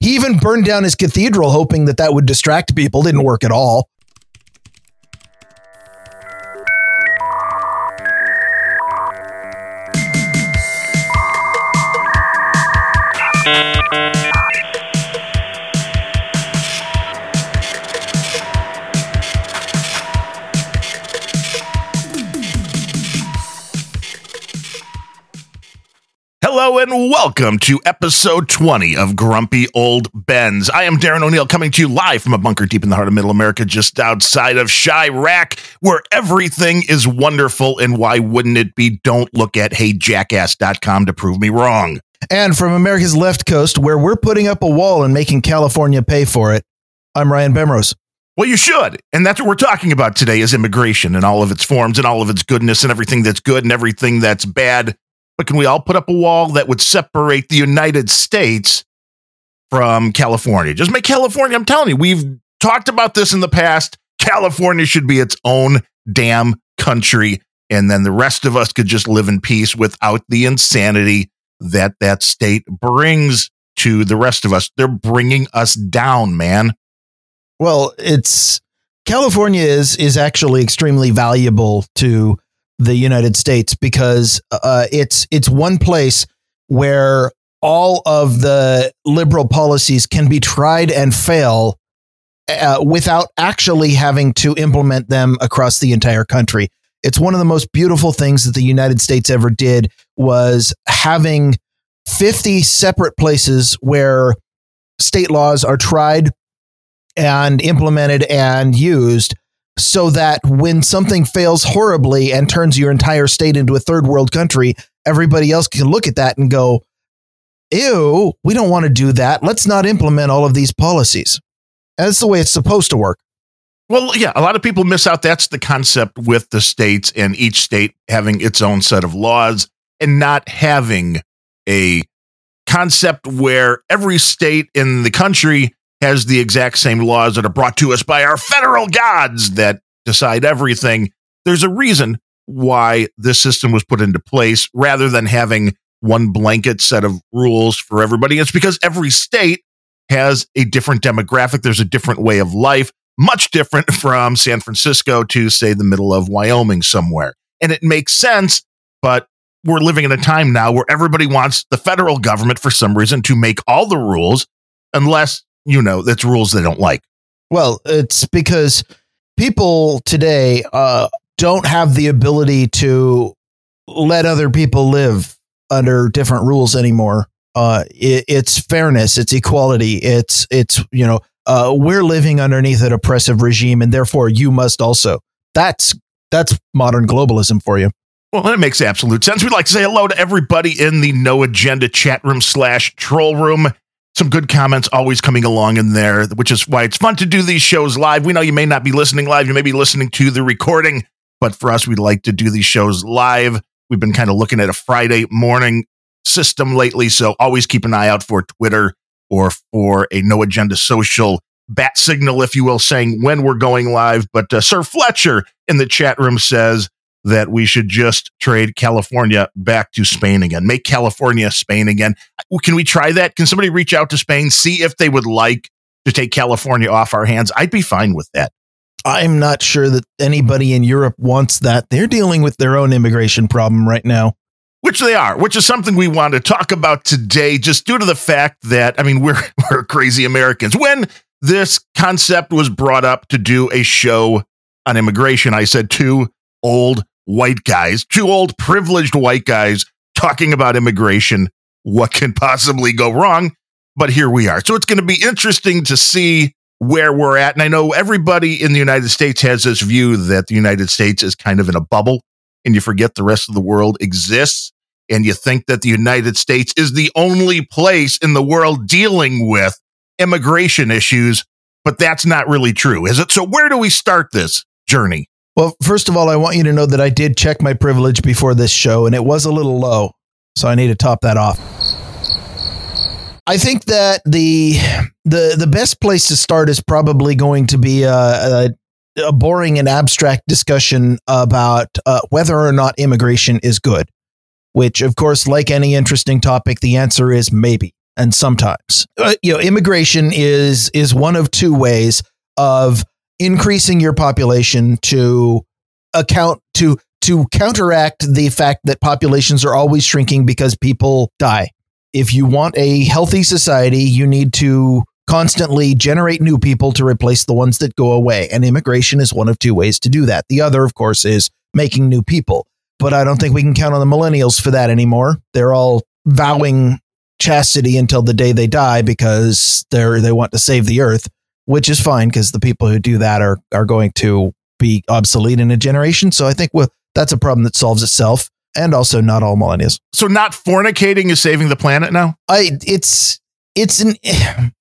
He even burned down his cathedral, hoping that that would distract people. Didn't work at all. Hello and welcome to episode 20 of Grumpy Old Bens. I am Darren O'Neill coming to you live from a bunker deep in the heart of middle America, just outside of Chiraq, where everything is wonderful. And why wouldn't it be? Don't look at heyjackass.com to prove me wrong. And from America's left coast, where we're putting up a wall and making California pay for it, I'm Ryan Bemrose. Well, you should. And that's what we're talking about today is immigration and all of its forms and all of its goodness and everything that's good and everything that's bad. But can we all put up a wall that would separate the United States from California? Just make California, I'm telling you, we've talked about this in the past. California should be its own damn country. And then the rest of us could just live in peace without the insanity that that state brings to the rest of us. They're bringing us down, man. Well, it's California is is actually extremely valuable to the United States because uh, it's it's one place where all of the liberal policies can be tried and fail uh, without actually having to implement them across the entire country. It's one of the most beautiful things that the United States ever did was having 50 separate places where state laws are tried and implemented and used so that when something fails horribly and turns your entire state into a third world country, everybody else can look at that and go, ew, we don't want to do that. Let's not implement all of these policies. That's the way it's supposed to work. Well, yeah, a lot of people miss out. That's the concept with the states and each state having its own set of laws and not having a concept where every state in the country has the exact same laws that are brought to us by our federal gods that decide everything. There's a reason why this system was put into place rather than having one blanket set of rules for everybody. It's because every state has a different demographic, there's a different way of life, much different from San Francisco to, say, the middle of Wyoming somewhere. And it makes sense, but we're living in a time now where everybody wants the federal government for some reason to make all the rules unless you know, that's rules they don't like. Well, it's because people today uh, don't have the ability to let other people live under different rules anymore. Uh, it, it's fairness, it's equality, it's it's you know uh, we're living underneath an oppressive regime, and therefore you must also. That's that's modern globalism for you. Well, that makes absolute sense. We'd like to say hello to everybody in the No Agenda chat room slash troll room some good comments always coming along in there, which is why it's fun to do these shows live. We know you may not be listening live, you may be listening to the recording, but for us, we'd like to do these shows live. We've been kind of looking at a Friday morning system lately, so always keep an eye out for Twitter or for a no agenda social bat signal, if you will, saying when we're going live. But uh, Sir Fletcher in the chat room says, that we should just trade California back to Spain again. Make California Spain again. Can we try that? Can somebody reach out to Spain, see if they would like to take California off our hands? I'd be fine with that. I'm not sure that anybody in Europe wants that. They're dealing with their own immigration problem right now. Which they are, which is something we want to talk about today, just due to the fact that, I mean, we're, we're crazy Americans. When this concept was brought up to do a show on immigration, I said two old white guys, two old privileged white guys talking about immigration. What can possibly go wrong? But here we are. So it's going to be interesting to see where we're at. And I know everybody in the United States has this view that the United States is kind of in a bubble and you forget the rest of the world exists. And you think that the United States is the only place in the world dealing with immigration issues, but that's not really true, is it? So, where do we start this journey? Well, first of all, I want you to know that I did check my privilege before this show and it was a little low. So I need to top that off. I think that the the the best place to start is probably going to be a, a, a boring and abstract discussion about uh, whether or not immigration is good. Which, of course, like any interesting topic, the answer is maybe. and sometimes. Uh, you know, immigration is is one of two ways of increasing your population to account to to counteract the fact that populations are always shrinking because people die. If you want a healthy society, you need to constantly generate new people to replace the ones that go away. And immigration is one of two ways to do that. The other, of course, is making new people. But I don't think we can count on the millennials for that anymore. They're all vowing chastity until the day they die because they're they want to save the earth, which is fine because the people who do that are are going to be obsolete in a generation. So I think well, that's a problem that solves itself. And also, not all millennials. So, not fornicating is saving the planet now. I it's it's an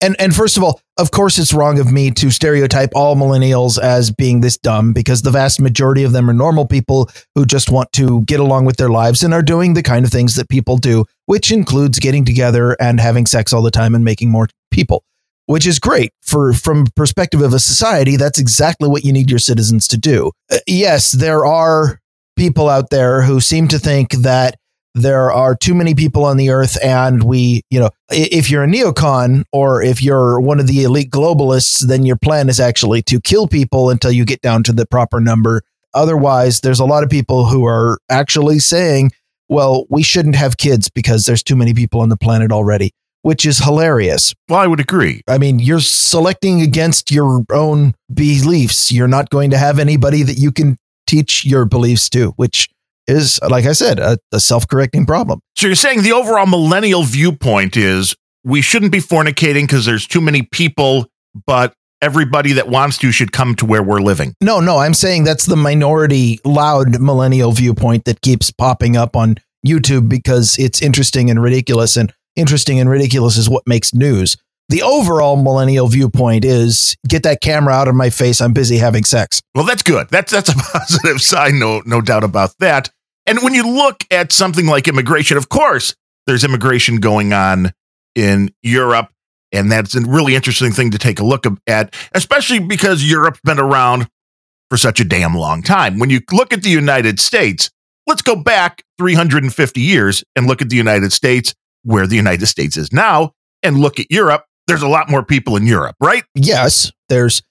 and and first of all, of course, it's wrong of me to stereotype all millennials as being this dumb because the vast majority of them are normal people who just want to get along with their lives and are doing the kind of things that people do, which includes getting together and having sex all the time and making more people, which is great for from perspective of a society. That's exactly what you need your citizens to do. Uh, yes, there are people out there who seem to think that there are too many people on the earth and we you know if you're a neocon or if you're one of the elite globalists then your plan is actually to kill people until you get down to the proper number otherwise there's a lot of people who are actually saying well we shouldn't have kids because there's too many people on the planet already which is hilarious well i would agree i mean you're selecting against your own beliefs you're not going to have anybody that you can teach your beliefs to which is, like I said, a, a self correcting problem. So you're saying the overall millennial viewpoint is we shouldn't be fornicating because there's too many people, but everybody that wants to should come to where we're living. No, no, I'm saying that's the minority loud millennial viewpoint that keeps popping up on YouTube because it's interesting and ridiculous. And interesting and ridiculous is what makes news. The overall millennial viewpoint is get that camera out of my face. I'm busy having sex. Well, that's good. That's that's a positive sign, no no doubt about that. And when you look at something like immigration, of course, there's immigration going on in Europe. And that's a really interesting thing to take a look at, especially because Europe's been around for such a damn long time. When you look at the United States, let's go back 350 years and look at the United States, where the United States is now, and look at Europe. There's a lot more people in Europe, right? Yes. There's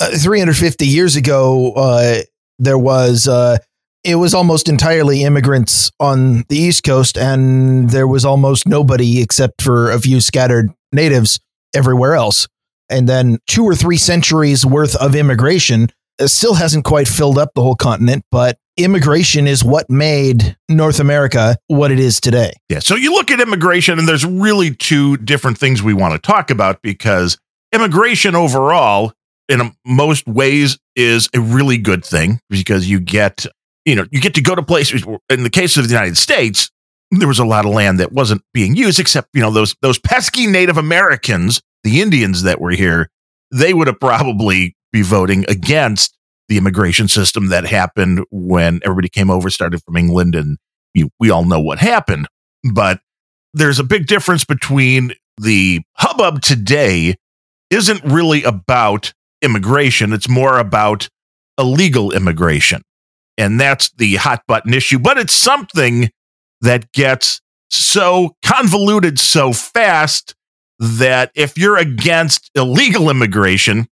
uh, 350 years ago, uh, there was uh, it was almost entirely immigrants on the East Coast, and there was almost nobody except for a few scattered natives everywhere else. And then two or three centuries worth of immigration uh, still hasn't quite filled up the whole continent, but immigration is what made North America what it is today. Yeah. So you look at immigration, and there's really two different things we want to talk about because immigration overall, in most ways, is a really good thing because you get you know, you get to go to places. In the case of the United States, there was a lot of land that wasn't being used, except you know those those pesky Native Americans, the Indians that were here. They would have probably be voting against the immigration system that happened when everybody came over, started from England, and you, we all know what happened. But there's a big difference between the hubbub today isn't really about immigration; it's more about illegal immigration. And that's the hot button issue. But it's something that gets so convoluted so fast that if you're against illegal immigration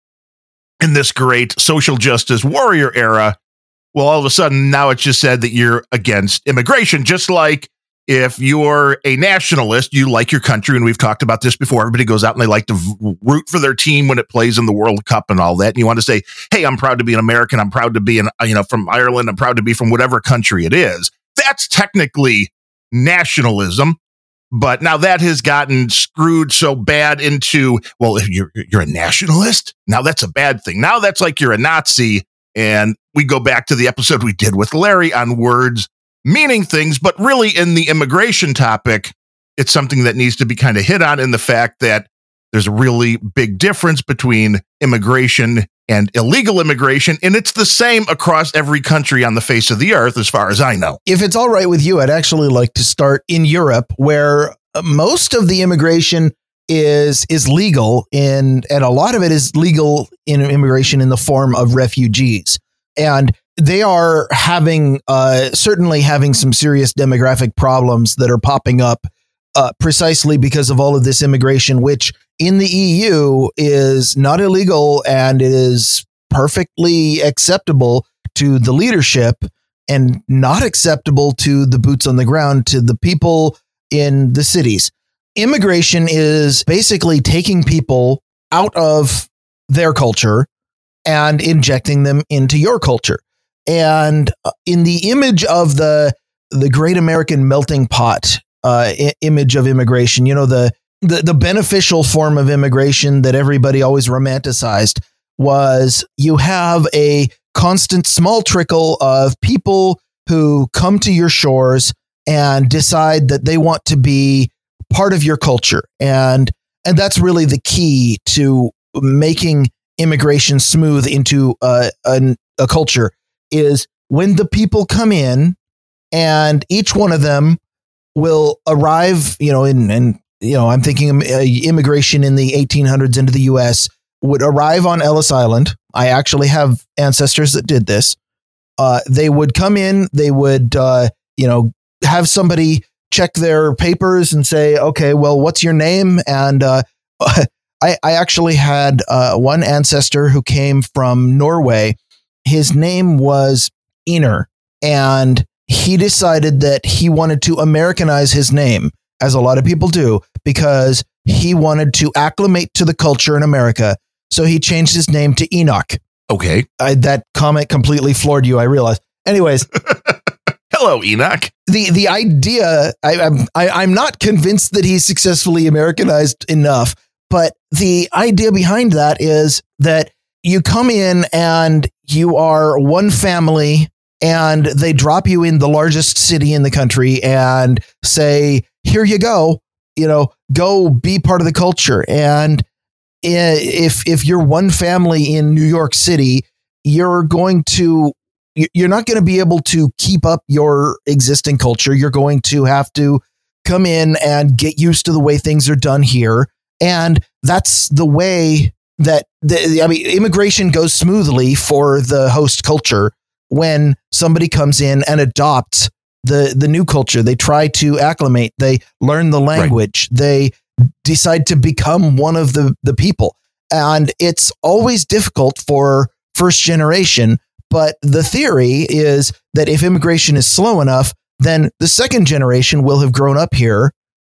in this great social justice warrior era, well, all of a sudden now it's just said that you're against immigration, just like if you're a nationalist, you like your country, and we've talked about this before. Everybody goes out and they like to v- root for their team when it plays in the World Cup and all that. And you want to say, "Hey, I'm proud to be an American. I'm proud to be an you know from Ireland. I'm proud to be from whatever country it is." That's technically nationalism, but now that has gotten screwed so bad into well, if you're you're a nationalist, now that's a bad thing. Now that's like you're a Nazi. And we go back to the episode we did with Larry on words meaning things, but really in the immigration topic, it's something that needs to be kind of hit on in the fact that there's a really big difference between immigration and illegal immigration, and it's the same across every country on the face of the earth, as far as I know. If it's all right with you, I'd actually like to start in Europe, where most of the immigration is is legal, and and a lot of it is legal in immigration in the form of refugees. And they are having uh, certainly having some serious demographic problems that are popping up uh, precisely because of all of this immigration, which in the EU is not illegal and it is perfectly acceptable to the leadership and not acceptable to the boots on the ground, to the people in the cities. Immigration is basically taking people out of their culture and injecting them into your culture. And uh, in the image of the the great American melting pot uh, I- image of immigration, you know the, the the beneficial form of immigration that everybody always romanticized was you have a constant small trickle of people who come to your shores and decide that they want to be part of your culture. And and that's really the key to making immigration smooth into a, a, a culture is when the people come in and each one of them will arrive you know in and you know i'm thinking uh, immigration in the 1800s into the us would arrive on ellis island. I actually have ancestors that did this. Uh, they would come in they would uh, you know have somebody check their papers and say okay well what's your name? And uh, I, I actually had uh, one ancestor who came from Norway. His name was Ener, and he decided that he wanted to Americanize his name, as a lot of people do, because he wanted to acclimate to the culture in America. So he changed his name to Enoch. Okay. I, that comment completely floored you, I realize. Anyways, Hello, Enoch. the the idea I, I'm I, I'm not convinced that he's successfully Americanized enough, but the idea behind that is that you come in and you are one family and they drop you in the largest city in the country and say, here you go, you know, go be part of the culture. And if if you're one family in New York City, you're going to you- you're not going to be able to keep up your existing culture. You're going to have to come in and get used to the way things are done here. And that's the way that the, I mean, immigration goes smoothly for the host culture when somebody comes in and adopts the, the new culture. They try to acclimate, they learn the language, they decide to become one of the, the people. And it's always difficult for first generation. But the theory is that if immigration is slow enough, then the second generation will have grown up here.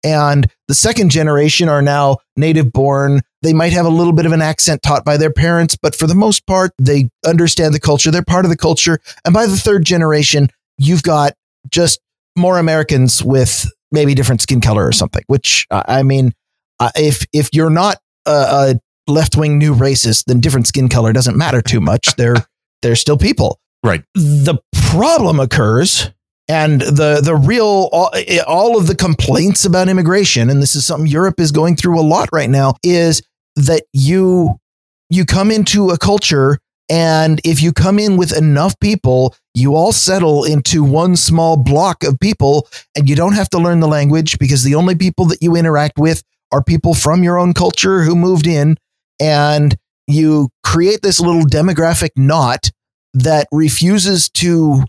And the second generation are now native born. They might have a little bit of an accent taught by their parents, but for the most part, they understand the culture. They're part of the culture. And by the third generation, you've got just more Americans with maybe different skin color or something, which uh, I mean, uh, if, if you're not a, a left wing new racist, then different skin color doesn't matter too much. They're, they're still people. Right. The problem occurs and the the real all, all of the complaints about immigration and this is something Europe is going through a lot right now is that you you come into a culture and if you come in with enough people you all settle into one small block of people and you don't have to learn the language because the only people that you interact with are people from your own culture who moved in and you create this little demographic knot that refuses to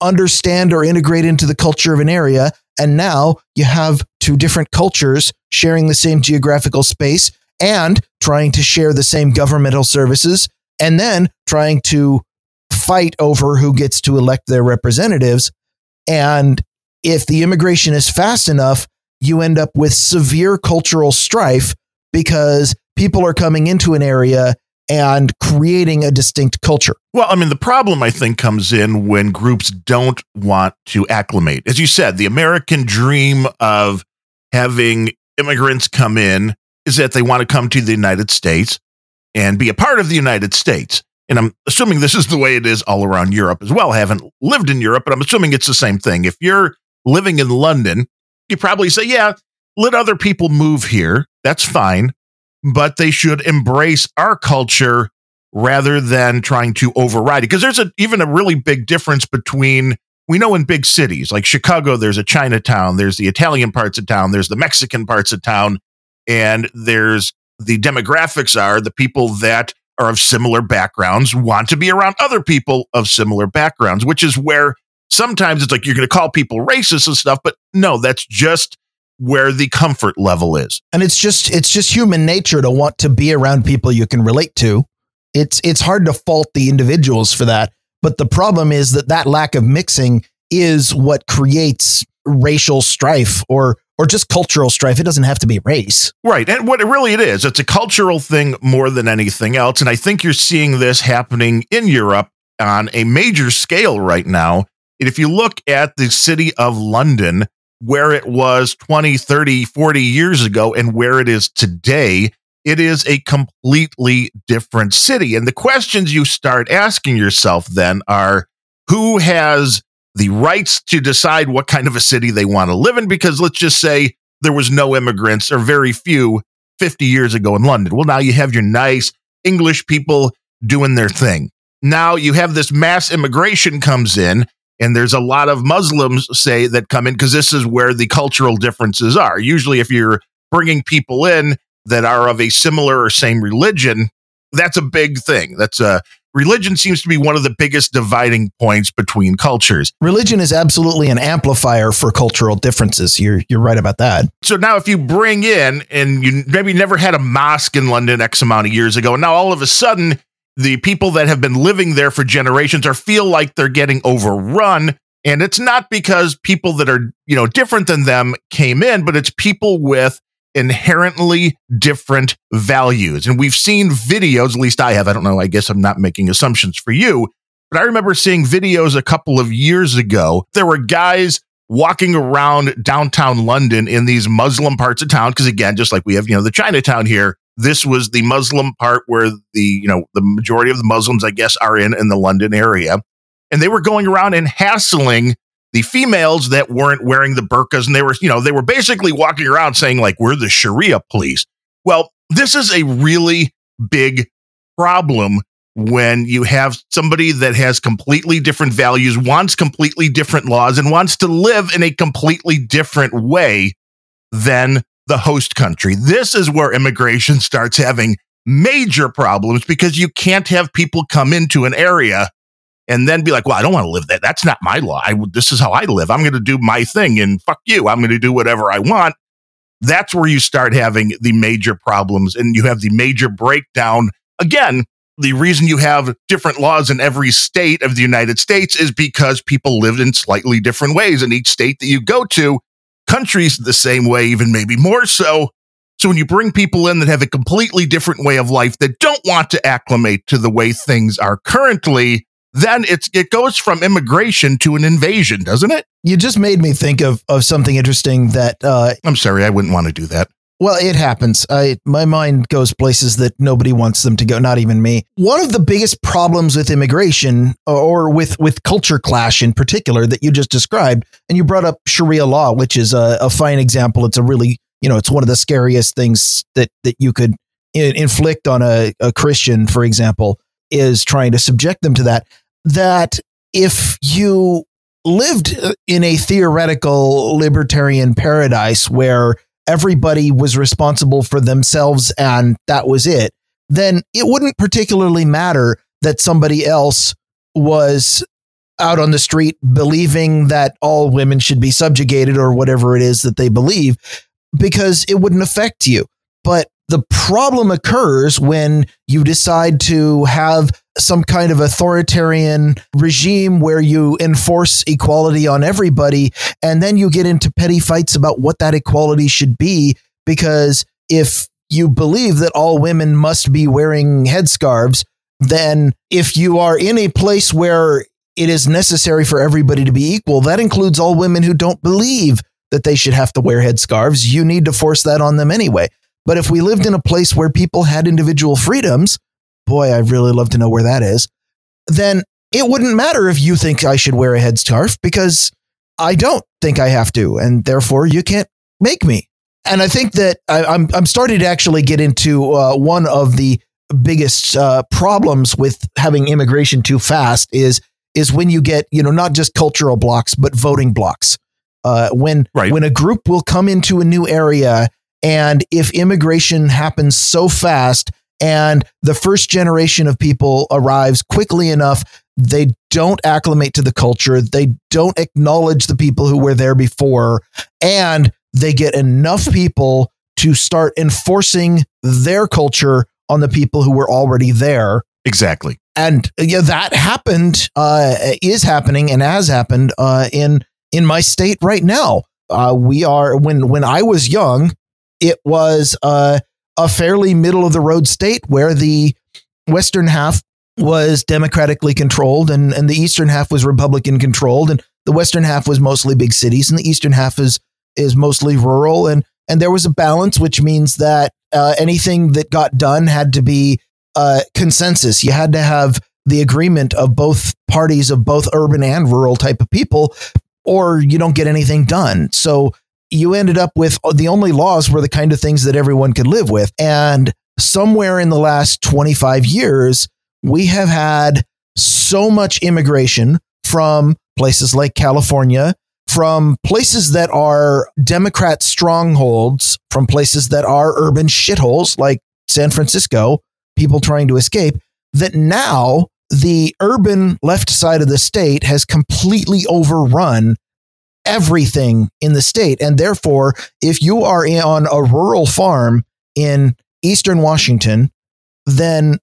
understand or integrate into the culture of an area. And now you have two different cultures sharing the same geographical space and trying to share the same governmental services and then trying to fight over who gets to elect their representatives. And if the immigration is fast enough, you end up with severe cultural strife because people are coming into an area and creating a distinct culture. Well, I mean, the problem I think comes in when groups don't want to acclimate. As you said, the American dream of having immigrants come in is that they want to come to the United States and be a part of the United States. And I'm assuming this is the way it is all around Europe as well. I haven't lived in Europe, but I'm assuming it's the same thing. If you're living in London, you probably say, yeah, let other people move here. That's fine. But they should embrace our culture rather than trying to override it. Because there's a, even a really big difference between, we know in big cities like Chicago, there's a Chinatown, there's the Italian parts of town, there's the Mexican parts of town, and there's the demographics are the people that are of similar backgrounds want to be around other people of similar backgrounds, which is where sometimes it's like you're going to call people racist and stuff, but no, that's just where the comfort level is. And it's just it's just human nature to want to be around people you can relate to. It's it's hard to fault the individuals for that, but the problem is that that lack of mixing is what creates racial strife or or just cultural strife. It doesn't have to be race. Right. And what it really it is, it's a cultural thing more than anything else. And I think you're seeing this happening in Europe on a major scale right now. And if you look at the city of London, where it was 20, 30, 40 years ago and where it is today, it is a completely different city. And the questions you start asking yourself then are who has the rights to decide what kind of a city they want to live in? Because let's just say there was no immigrants or very few 50 years ago in London. Well, now you have your nice English people doing their thing. Now you have this mass immigration comes in and there's a lot of Muslims say that come in because this is where the cultural differences are. Usually, if you're bringing people in that are of a similar or same religion, that's a big thing. That's a religion seems to be one of the biggest dividing points between cultures. Religion is absolutely an amplifier for cultural differences. You're you're right about that. So now if you bring in and you maybe never had a mosque in London X amount of years ago, and now all of a sudden the people that have been living there for generations are feel like they're getting overrun and it's not because people that are you know different than them came in but it's people with inherently different values and we've seen videos at least i have i don't know i guess i'm not making assumptions for you but i remember seeing videos a couple of years ago there were guys walking around downtown london in these muslim parts of town because again just like we have you know the chinatown here this was the Muslim part where the, you know, the majority of the Muslims, I guess, are in, in the London area. And they were going around and hassling the females that weren't wearing the burqas. And they were, you know, they were basically walking around saying, like, we're the Sharia police. Well, this is a really big problem when you have somebody that has completely different values, wants completely different laws, and wants to live in a completely different way than the host country. This is where immigration starts having major problems because you can't have people come into an area and then be like, well, I don't want to live that. That's not my law. I, this is how I live. I'm going to do my thing and fuck you. I'm going to do whatever I want. That's where you start having the major problems and you have the major breakdown. Again, the reason you have different laws in every state of the United States is because people live in slightly different ways in each state that you go to countries the same way, even maybe more so. So when you bring people in that have a completely different way of life that don't want to acclimate to the way things are currently, then it's it goes from immigration to an invasion, doesn't it? You just made me think of of something interesting that uh, I'm sorry, I wouldn't want to do that. Well, it happens. I my mind goes places that nobody wants them to go, not even me. One of the biggest problems with immigration or with with culture clash in particular that you just described, and you brought up Sharia law, which is a, a fine example. It's a really, you know, it's one of the scariest things that that you could inflict on a, a Christian, for example, is trying to subject them to that. That if you lived in a theoretical libertarian paradise where everybody was responsible for themselves and that was it, then it wouldn't particularly matter that somebody else was out on the street believing that all women should be subjugated or whatever it is that they believe because it wouldn't affect you. But the problem occurs when you decide to have some kind of authoritarian regime where you enforce equality on everybody. And then you get into petty fights about what that equality should be. Because if you believe that all women must be wearing headscarves, then if you are in a place where it is necessary for everybody to be equal, that includes all women who don't believe that they should have to wear headscarves. You need to force that on them anyway. But if we lived in a place where people had individual freedoms, boy, I'd really love to know where that is, then it wouldn't matter if you think I should wear a headscarf because I don't think I have to. And therefore, you can't make me. And I think that I, am I'm, I'm starting to actually get into uh, one of the biggest uh, problems with having immigration too fast is is when you get you know not just cultural blocks but voting blocks. Uh, when right. when a group will come into a new area and if immigration happens so fast and the first generation of people arrives quickly enough, they don't acclimate to the culture, they don't acknowledge the people who were there before, and they get enough people to start enforcing their culture on the people who were already there. Exactly. And yeah, that happened, uh, is happening, and has happened uh, in in my state right now. Uh, we are when when I was young, it was uh, a fairly middle of the road state where the western half was democratically controlled and, and the eastern half was republican controlled and the western half was mostly big cities and the eastern half is is mostly rural and and there was a balance which means that uh, anything that got done had to be uh, consensus. You had to have the agreement of both parties of both urban and rural type of people or you don't get anything done. So you ended up with the only laws were the kind of things that everyone could live with. And somewhere in the last 25 years, we have had so much immigration from places like California, from places that are Democrat strongholds, from places that are urban shitholes like San Francisco, people trying to escape, that now the urban left side of the state has completely overrun everything in the state. And therefore, if you are on a rural farm in Eastern Washington, then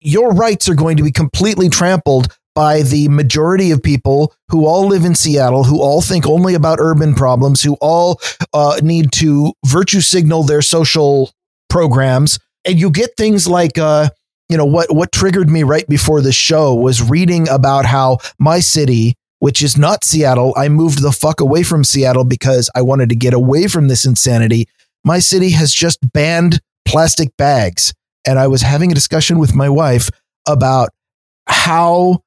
your rights are going to be completely trampled by the majority of people who all live in Seattle, who all think only about urban problems, who all uh, need to virtue signal their social programs. And you get things like, uh, you know, what what triggered me right before the show was reading about how my city which is not Seattle. I moved the fuck away from Seattle because I wanted to get away from this insanity. My city has just banned plastic bags. And I was having a discussion with my wife about how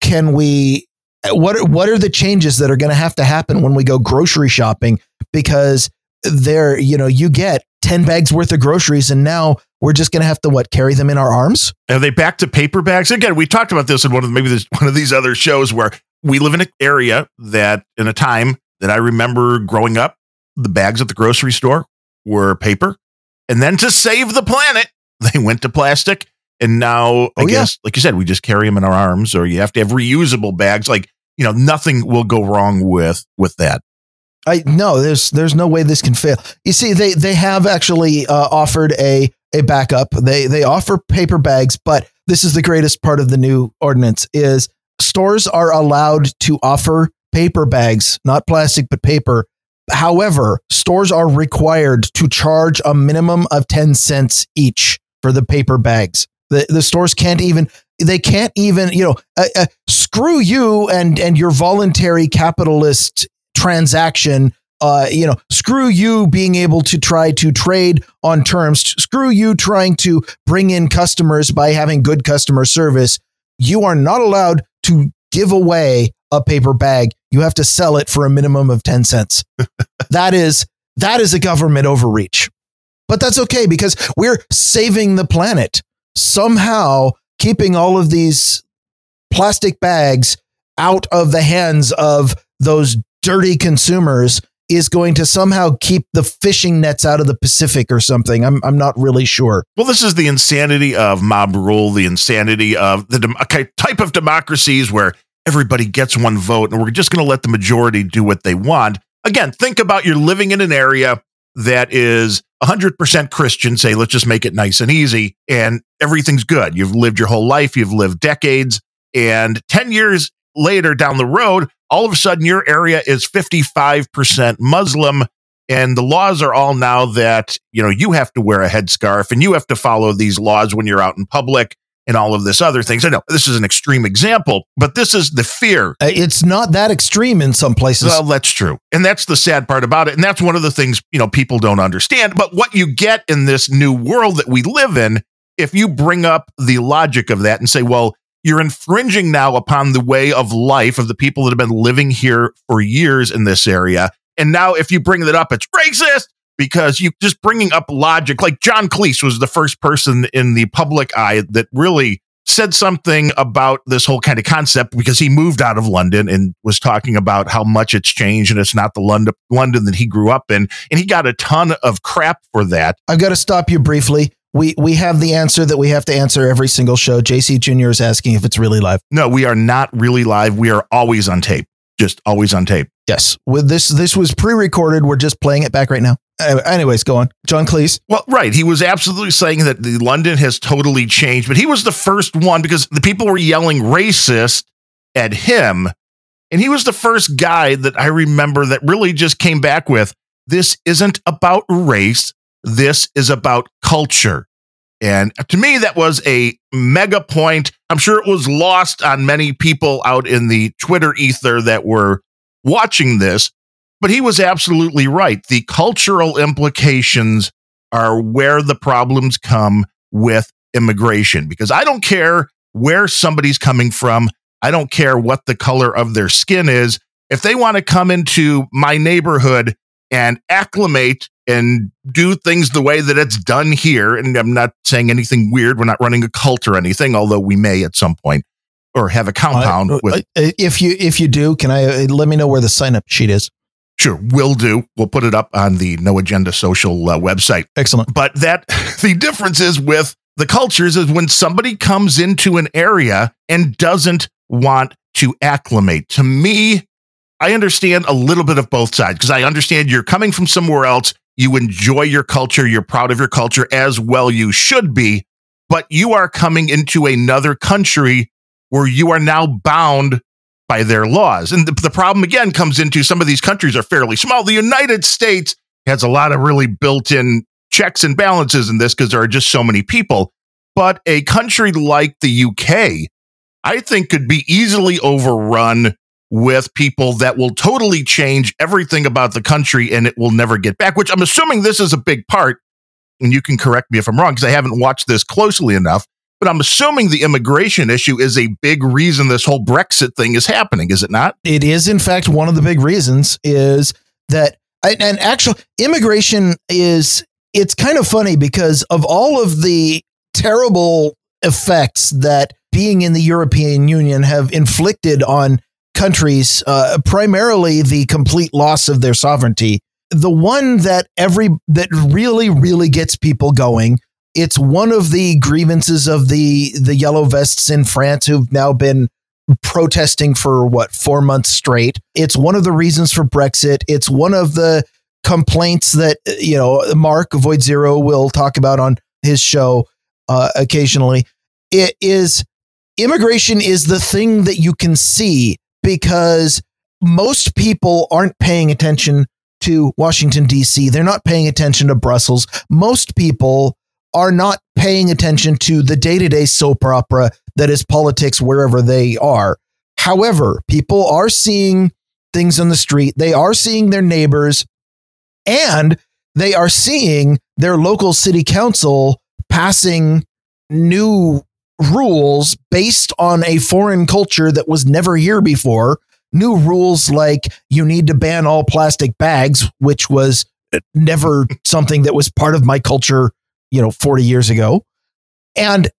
can we what are, what are the changes that are going to have to happen when we go grocery shopping because there you know you get 10 bags worth of groceries and now we're just going to have to what carry them in our arms are they back to paper bags again we talked about this in one of maybe this one of these other shows where we live in an area that in a time that I remember growing up, the bags at the grocery store were paper. And then to save the planet, they went to plastic. And now, I oh, guess, yeah. like you said, we just carry them in our arms, or you have to have reusable bags. Like, you know, nothing will go wrong with with that. I no, there's there's no way this can fail. You see, they they have actually uh, offered a a backup. They they offer paper bags, but this is the greatest part of the new ordinance is stores are allowed to offer paper bags, not plastic, but paper. However, stores are required to charge a minimum of 10 cents each for the paper bags. The, the stores can't even, they can't even, you know, uh, uh, screw you and, and your voluntary capitalist transaction uh, you know, screw you being able to try to trade on terms. Screw you trying to bring in customers by having good customer service. You are not allowed to give away a paper bag, you have to sell it for a minimum of 10 cents. that is that is a government overreach. But that's okay because we're saving the planet. Somehow keeping all of these plastic bags out of the hands of those dirty consumers is going to somehow keep the fishing nets out of the Pacific or something. I'm I'm not really sure. Well, this is the insanity of mob rule, the insanity of the type of democracies where everybody gets one vote and we're just going to let the majority do what they want. Again, think about you're living in an area that is 100% Christian, say, let's just make it nice and easy, and everything's good. You've lived your whole life, you've lived decades, and 10 years later down the road, all of a sudden your area is 55% Muslim and the laws are all now that you know you have to wear a headscarf and you have to follow these laws when you're out in public and all of this other things. I know this is an extreme example, but this is the fear. Uh, it's not that extreme in some places. Well, that's true. And that's the sad part about it. And that's one of the things, you know, people don't understand. But what you get in this new world that we live in, if you bring up the logic of that and say, well, you're infringing now upon the way of life of the people that have been living here for years in this area. And now, if you bring that up, it's racist because you just bringing up logic. Like John Cleese was the first person in the public eye that really said something about this whole kind of concept because he moved out of London and was talking about how much it's changed and it's not the London London that he grew up in and he got a ton of crap for that. I've got to stop you briefly we we have the answer that we have to answer every single show. JC Jr. is asking if it's really live. No, we are not really live. We are always on tape. just always on tape. Yes. With this, this was pre-recorded. We're just playing it back right now. Uh, anyways, go on, John Cleese. Well, right. He was absolutely saying that the London has totally changed, but he was the first one because the people were yelling racist at him. And he was the first guy that I remember that really just came back with this isn't about race. This is about culture. And to me, that was a mega point. I'm sure it was lost on many people out in the Twitter ether that were watching this, but he was absolutely right. The cultural implications are where the problems come with immigration because I don't care where somebody's coming from. I don't care what the color of their skin is. If they want to come into my neighborhood and acclimate and do things the way that it's done here, and I'm not saying anything weird, we're not running a cult or anything, although we may at some point or have a compound uh, with. If you if you do, can I uh, let me know where the sign up sheet is? Sure, will do. We'll put it up on the No Agenda Social uh, website. Excellent. But that the difference is with the cultures is when somebody comes into an area and doesn't want to acclimate. To me, I understand a little bit of both sides because I understand you're coming from somewhere else. You enjoy your culture. You're proud of your culture as well. You should be, but you are coming into another country where you are now bound by their laws. And the, the problem again comes into some of these countries are fairly small. The United States has a lot of really built in checks and balances in this because there are just so many people. But a country like the UK, I think could be easily overrun with people that will totally change everything about the country and it will never get back, which I'm assuming this is a big part. And you can correct me if I'm wrong because I haven't watched this closely enough. But I'm assuming the immigration issue is a big reason this whole Brexit thing is happening, is it not? It is, in fact, one of the big reasons is that, and actual immigration is, it's kind of funny because of all of the terrible effects that being in the European Union have inflicted on countries, uh, primarily the complete loss of their sovereignty. The one that every that really really gets people going it's one of the grievances of the the yellow vests in France who've now been protesting for what four months straight. It's one of the reasons for Brexit. It's one of the complaints that you know Mark Void Zero will talk about on his show uh, occasionally. It is immigration is the thing that you can see because most people aren't paying attention to Washington D.C. They're not paying attention to Brussels. Most people are not paying attention to the day to day soap opera that is politics wherever they are. However, people are seeing things on the street, they are seeing their neighbors, and they are seeing their local city council passing new rules based on a foreign culture that was never here before. New rules like you need to ban all plastic bags, which was never something that was part of my culture you know, 40 years ago. And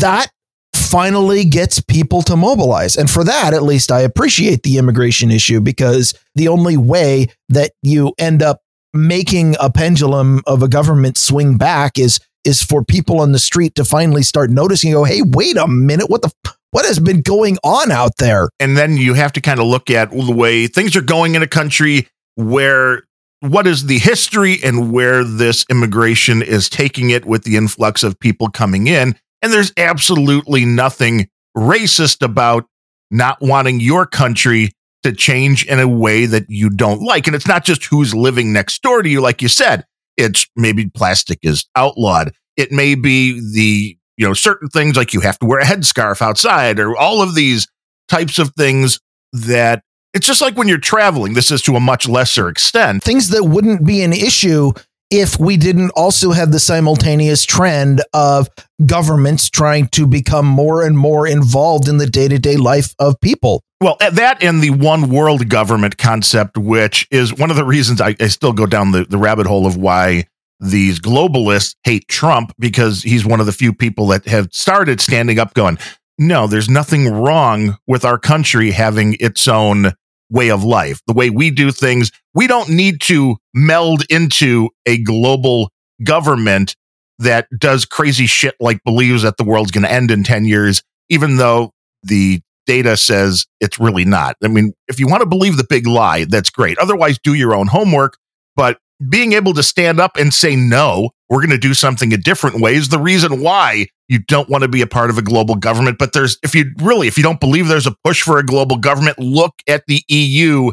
that finally gets people to mobilize. And for that, at least I appreciate the immigration issue because the only way that you end up making a pendulum of a government swing back is is for people on the street to finally start noticing go hey wait a minute what the what has been going on out there and then you have to kind of look at the way things are going in a country where what is the history and where this immigration is taking it with the influx of people coming in. And there's absolutely nothing racist about not wanting your country to change in a way that you don't like. And it's not just who's living next door to you, like you said. It's maybe plastic is outlawed. It may be the, you know, certain things like you have to wear a headscarf outside or all of these types of things that it's just like when you're traveling, this is to a much lesser extent. Things that wouldn't be an issue if we didn't also have the simultaneous trend of governments trying to become more and more involved in the day to day life of people. Well, that and the one world government concept, which is one of the reasons I, I still go down the, the rabbit hole of why these globalists hate Trump because he's one of the few people that have started standing up going, no, there's nothing wrong with our country having its own way of life, the way we do things. We don't need to meld into a global government that does crazy shit like believes that the world's going to end in 10 years, even though the data says it's really not. I mean, if you want to believe the big lie, that's great. Otherwise, do your own homework. But being able to stand up and say, no, we're going to do something a different way is the reason why you don't want to be a part of a global government. But there's, if you really, if you don't believe there's a push for a global government, look at the EU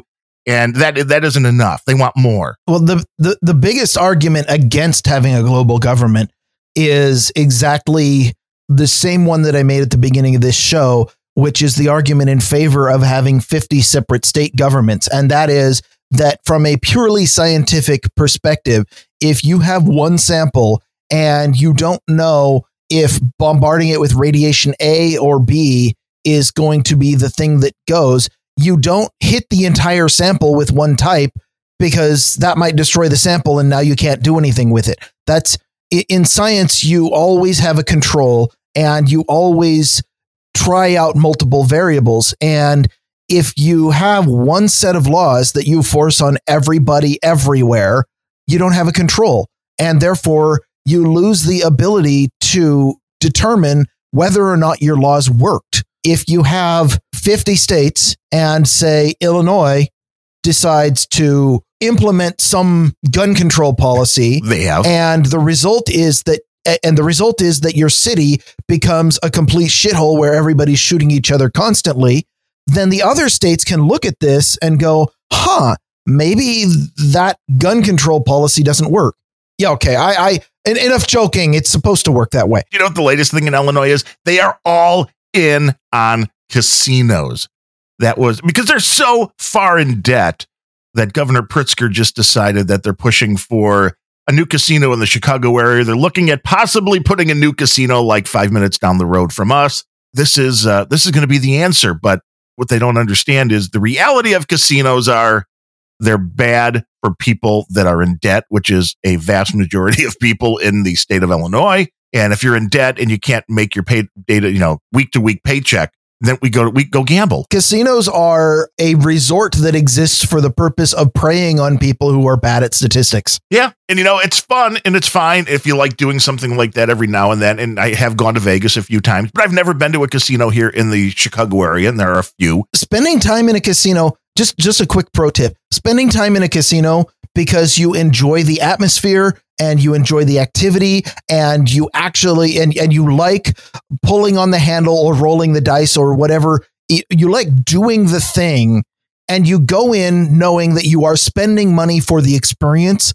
and that that isn't enough. They want more. Well, the, the the biggest argument against having a global government is exactly the same one that I made at the beginning of this show, which is the argument in favor of having 50 separate state governments. And that is that from a purely scientific perspective, if you have one sample and you don't know if bombarding it with radiation A or B is going to be the thing that goes, you don't hit the entire sample with one type because that might destroy the sample and now you can't do anything with it. That's in science, you always have a control and you always try out multiple variables. And if you have one set of laws that you force on everybody everywhere, you don't have a control. And therefore, you lose the ability to determine whether or not your laws worked. If you have 50 states and say Illinois decides to implement some gun control policy, they have. And the result is that and the result is that your city becomes a complete shithole where everybody's shooting each other constantly, then the other states can look at this and go, huh, maybe that gun control policy doesn't work. Yeah, okay. I, I enough joking. It's supposed to work that way. You know what the latest thing in Illinois is? They are all in on casinos. That was because they're so far in debt that Governor Pritzker just decided that they're pushing for a new casino in the Chicago area. They're looking at possibly putting a new casino like five minutes down the road from us. This is uh, this is going to be the answer, but what they don't understand is the reality of casinos are they're bad for people that are in debt, which is a vast majority of people in the state of Illinois. And if you're in debt and you can't make your pay data, you know, week to week paycheck, then we go we go gamble. Casinos are a resort that exists for the purpose of preying on people who are bad at statistics. Yeah, and you know it's fun and it's fine if you like doing something like that every now and then. And I have gone to Vegas a few times, but I've never been to a casino here in the Chicago area, and there are a few. Spending time in a casino, just just a quick pro tip: spending time in a casino because you enjoy the atmosphere and you enjoy the activity and you actually and, and you like pulling on the handle or rolling the dice or whatever. You like doing the thing and you go in knowing that you are spending money for the experience.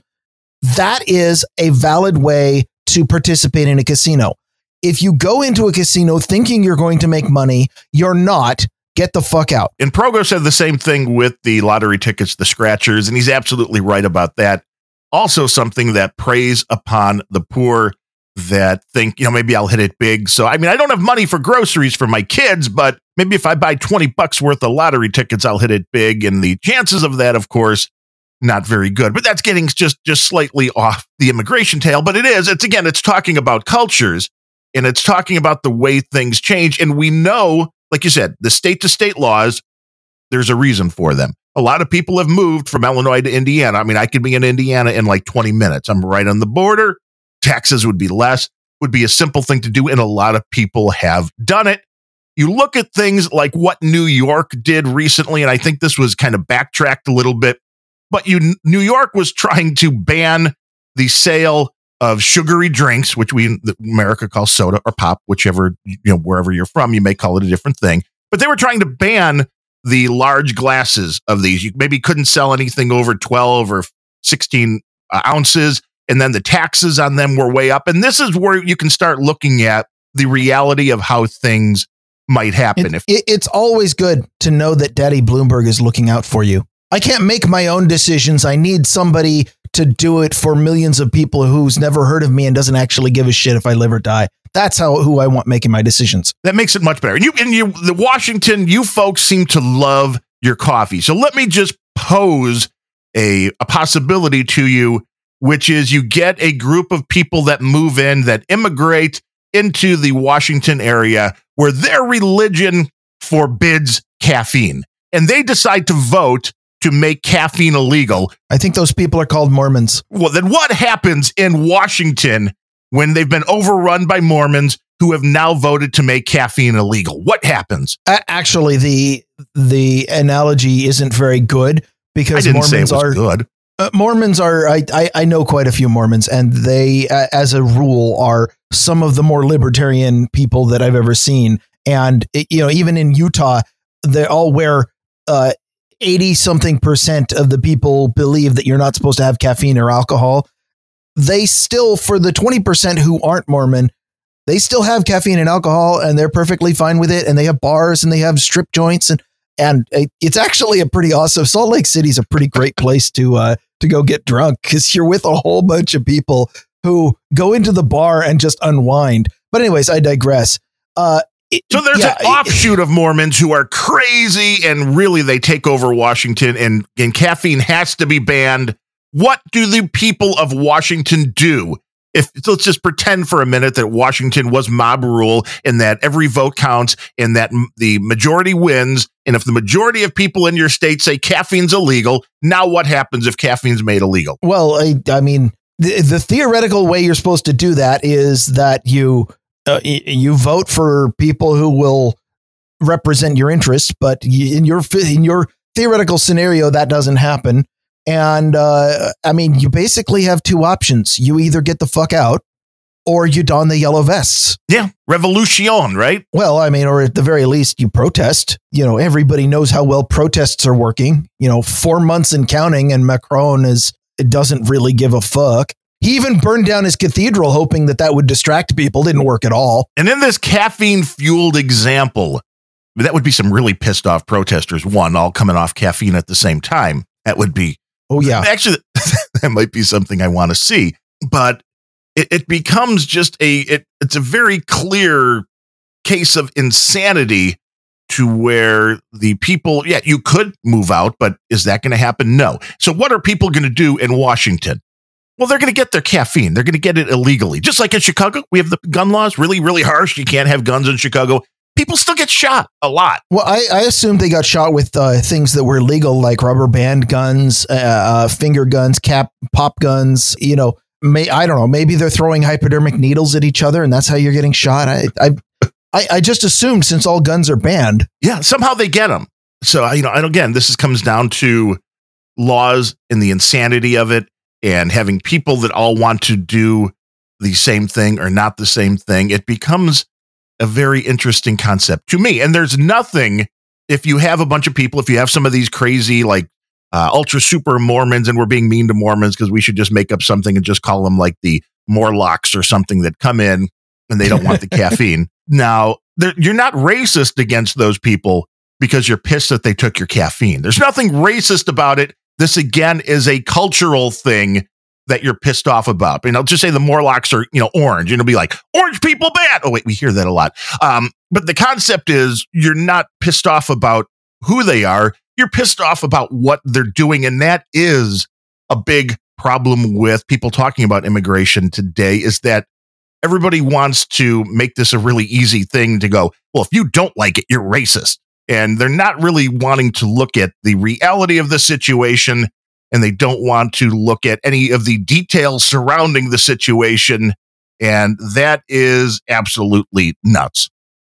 That is a valid way to participate in a casino. If you go into a casino thinking you're going to make money you're not get the fuck out. And Progo said the same thing with the lottery tickets, the scratchers, and he's absolutely right about that also something that preys upon the poor that think, you know, maybe I'll hit it big. So, I mean, I don't have money for groceries for my kids, but maybe if I buy 20 bucks worth of lottery tickets, I'll hit it big. And the chances of that, of course, not very good. But that's getting just just slightly off the immigration tail. But it is. It's again, it's talking about cultures and it's talking about the way things change. And we know, like you said, the state to state laws, there's a reason for them a lot of people have moved from Illinois to Indiana. I mean, I could be in Indiana in like 20 minutes. I'm right on the border. Taxes would be less, would be a simple thing to do. And a lot of people have done it. You look at things like what New York did recently, and I think this was kind of backtracked a little bit, but you, New York was trying to ban the sale of sugary drinks, which we in America call soda or pop, whichever, you know, wherever you're from, you may call it a different thing. But they were trying to ban the large glasses of these. You maybe couldn't sell anything over 12 or 16 uh, ounces. And then the taxes on them were way up. And this is where you can start looking at the reality of how things might happen. It, if it's always good to know that Daddy Bloomberg is looking out for you. I can't make my own decisions. I need somebody to do it for millions of people who's never heard of me and doesn't actually give a shit if I live or die. That's how who I want making my decisions. That makes it much better. And you and you the Washington, you folks seem to love your coffee. So let me just pose a, a possibility to you, which is you get a group of people that move in, that immigrate into the Washington area where their religion forbids caffeine. And they decide to vote to make caffeine illegal. I think those people are called Mormons. Well, then what happens in Washington when they've been overrun by Mormons, who have now voted to make caffeine illegal. What happens? Actually, the the analogy isn't very good because Mormons are good. Uh, Mormons are I, I, I know quite a few Mormons and they uh, as a rule are some of the more libertarian people that I've ever seen and it, you know even in Utah they all wear uh 80 something percent of the people believe that you're not supposed to have caffeine or alcohol they still for the 20% who aren't Mormon they still have caffeine and alcohol and they're perfectly fine with it and they have bars and they have strip joints and and it's actually a pretty awesome Salt Lake City's a pretty great place to uh to go get drunk cuz you're with a whole bunch of people who go into the bar and just unwind. But anyways, I digress. Uh so there's yeah, an offshoot of Mormons who are crazy and really they take over Washington and, and caffeine has to be banned. What do the people of Washington do? if let's just pretend for a minute that Washington was mob rule and that every vote counts and that m- the majority wins. And if the majority of people in your state say caffeine's illegal, now what happens if caffeine's made illegal? Well, I, I mean, the, the, theoretical way you're supposed to do that is that you uh, you vote for people who will represent your interests, but in your in your theoretical scenario, that doesn't happen. And uh, I mean, you basically have two options. You either get the fuck out or you don the yellow vests. Yeah, revolution, right? Well, I mean, or at the very least, you protest. You know, everybody knows how well protests are working. You know, four months and counting, and Macron is it doesn't really give a fuck. He even burned down his cathedral, hoping that that would distract people. Didn't work at all. And in this caffeine fueled example, that would be some really pissed off protesters. One, all coming off caffeine at the same time. That would be Oh yeah. Actually, that might be something I want to see. But it, it becomes just a it, it's a very clear case of insanity to where the people, yeah, you could move out, but is that going to happen? No. So what are people going to do in Washington? Well, they're going to get their caffeine. They're going to get it illegally. Just like in Chicago, we have the gun laws really, really harsh. You can't have guns in Chicago people still get shot a lot. Well, I, I assumed they got shot with uh, things that were legal, like rubber band guns, uh, uh, finger guns, cap pop guns. You know, may I don't know. Maybe they're throwing hypodermic needles at each other, and that's how you're getting shot. I I I, I just assumed since all guns are banned, yeah, somehow they get them. So you know, and again, this is, comes down to laws and the insanity of it, and having people that all want to do the same thing or not the same thing. It becomes a very interesting concept to me. And there's nothing if you have a bunch of people, if you have some of these crazy like uh, ultra super Mormons, and we're being mean to Mormons because we should just make up something and just call them like the Morlocks or something that come in and they don't want the caffeine. Now, you're not racist against those people because you're pissed that they took your caffeine. There's nothing racist about it. This again is a cultural thing that you're pissed off about. And I'll just say the Morlocks are, you know, orange, and it'll be like, orange people bad. Oh, wait, we hear that a lot. Um, but the concept is you're not pissed off about who they are, you're pissed off about what they're doing. And that is a big problem with people talking about immigration today is that everybody wants to make this a really easy thing to go, well, if you don't like it, you're racist. And they're not really wanting to look at the reality of the situation and they don't want to look at any of the details surrounding the situation. And that is absolutely nuts.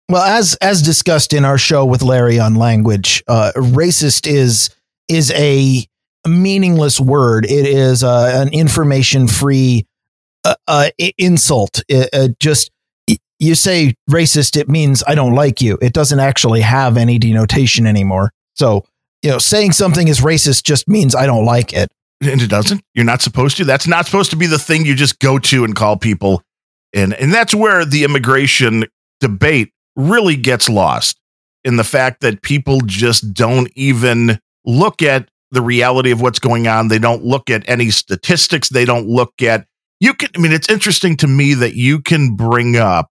Well, as as discussed in our show with Larry on language, uh, racist is is a meaningless word. It is uh, an information free uh, uh insult. It, just you say racist, it means I don't like you. It doesn't actually have any denotation anymore. So you know, saying something is racist just means I don't like it. And it doesn't. You're not supposed to. That's not supposed to be the thing you just go to and call people. And and that's where the immigration debate really gets lost in the fact that people just don't even look at the reality of what's going on. They don't look at any statistics. They don't look at you can I mean it's interesting to me that you can bring up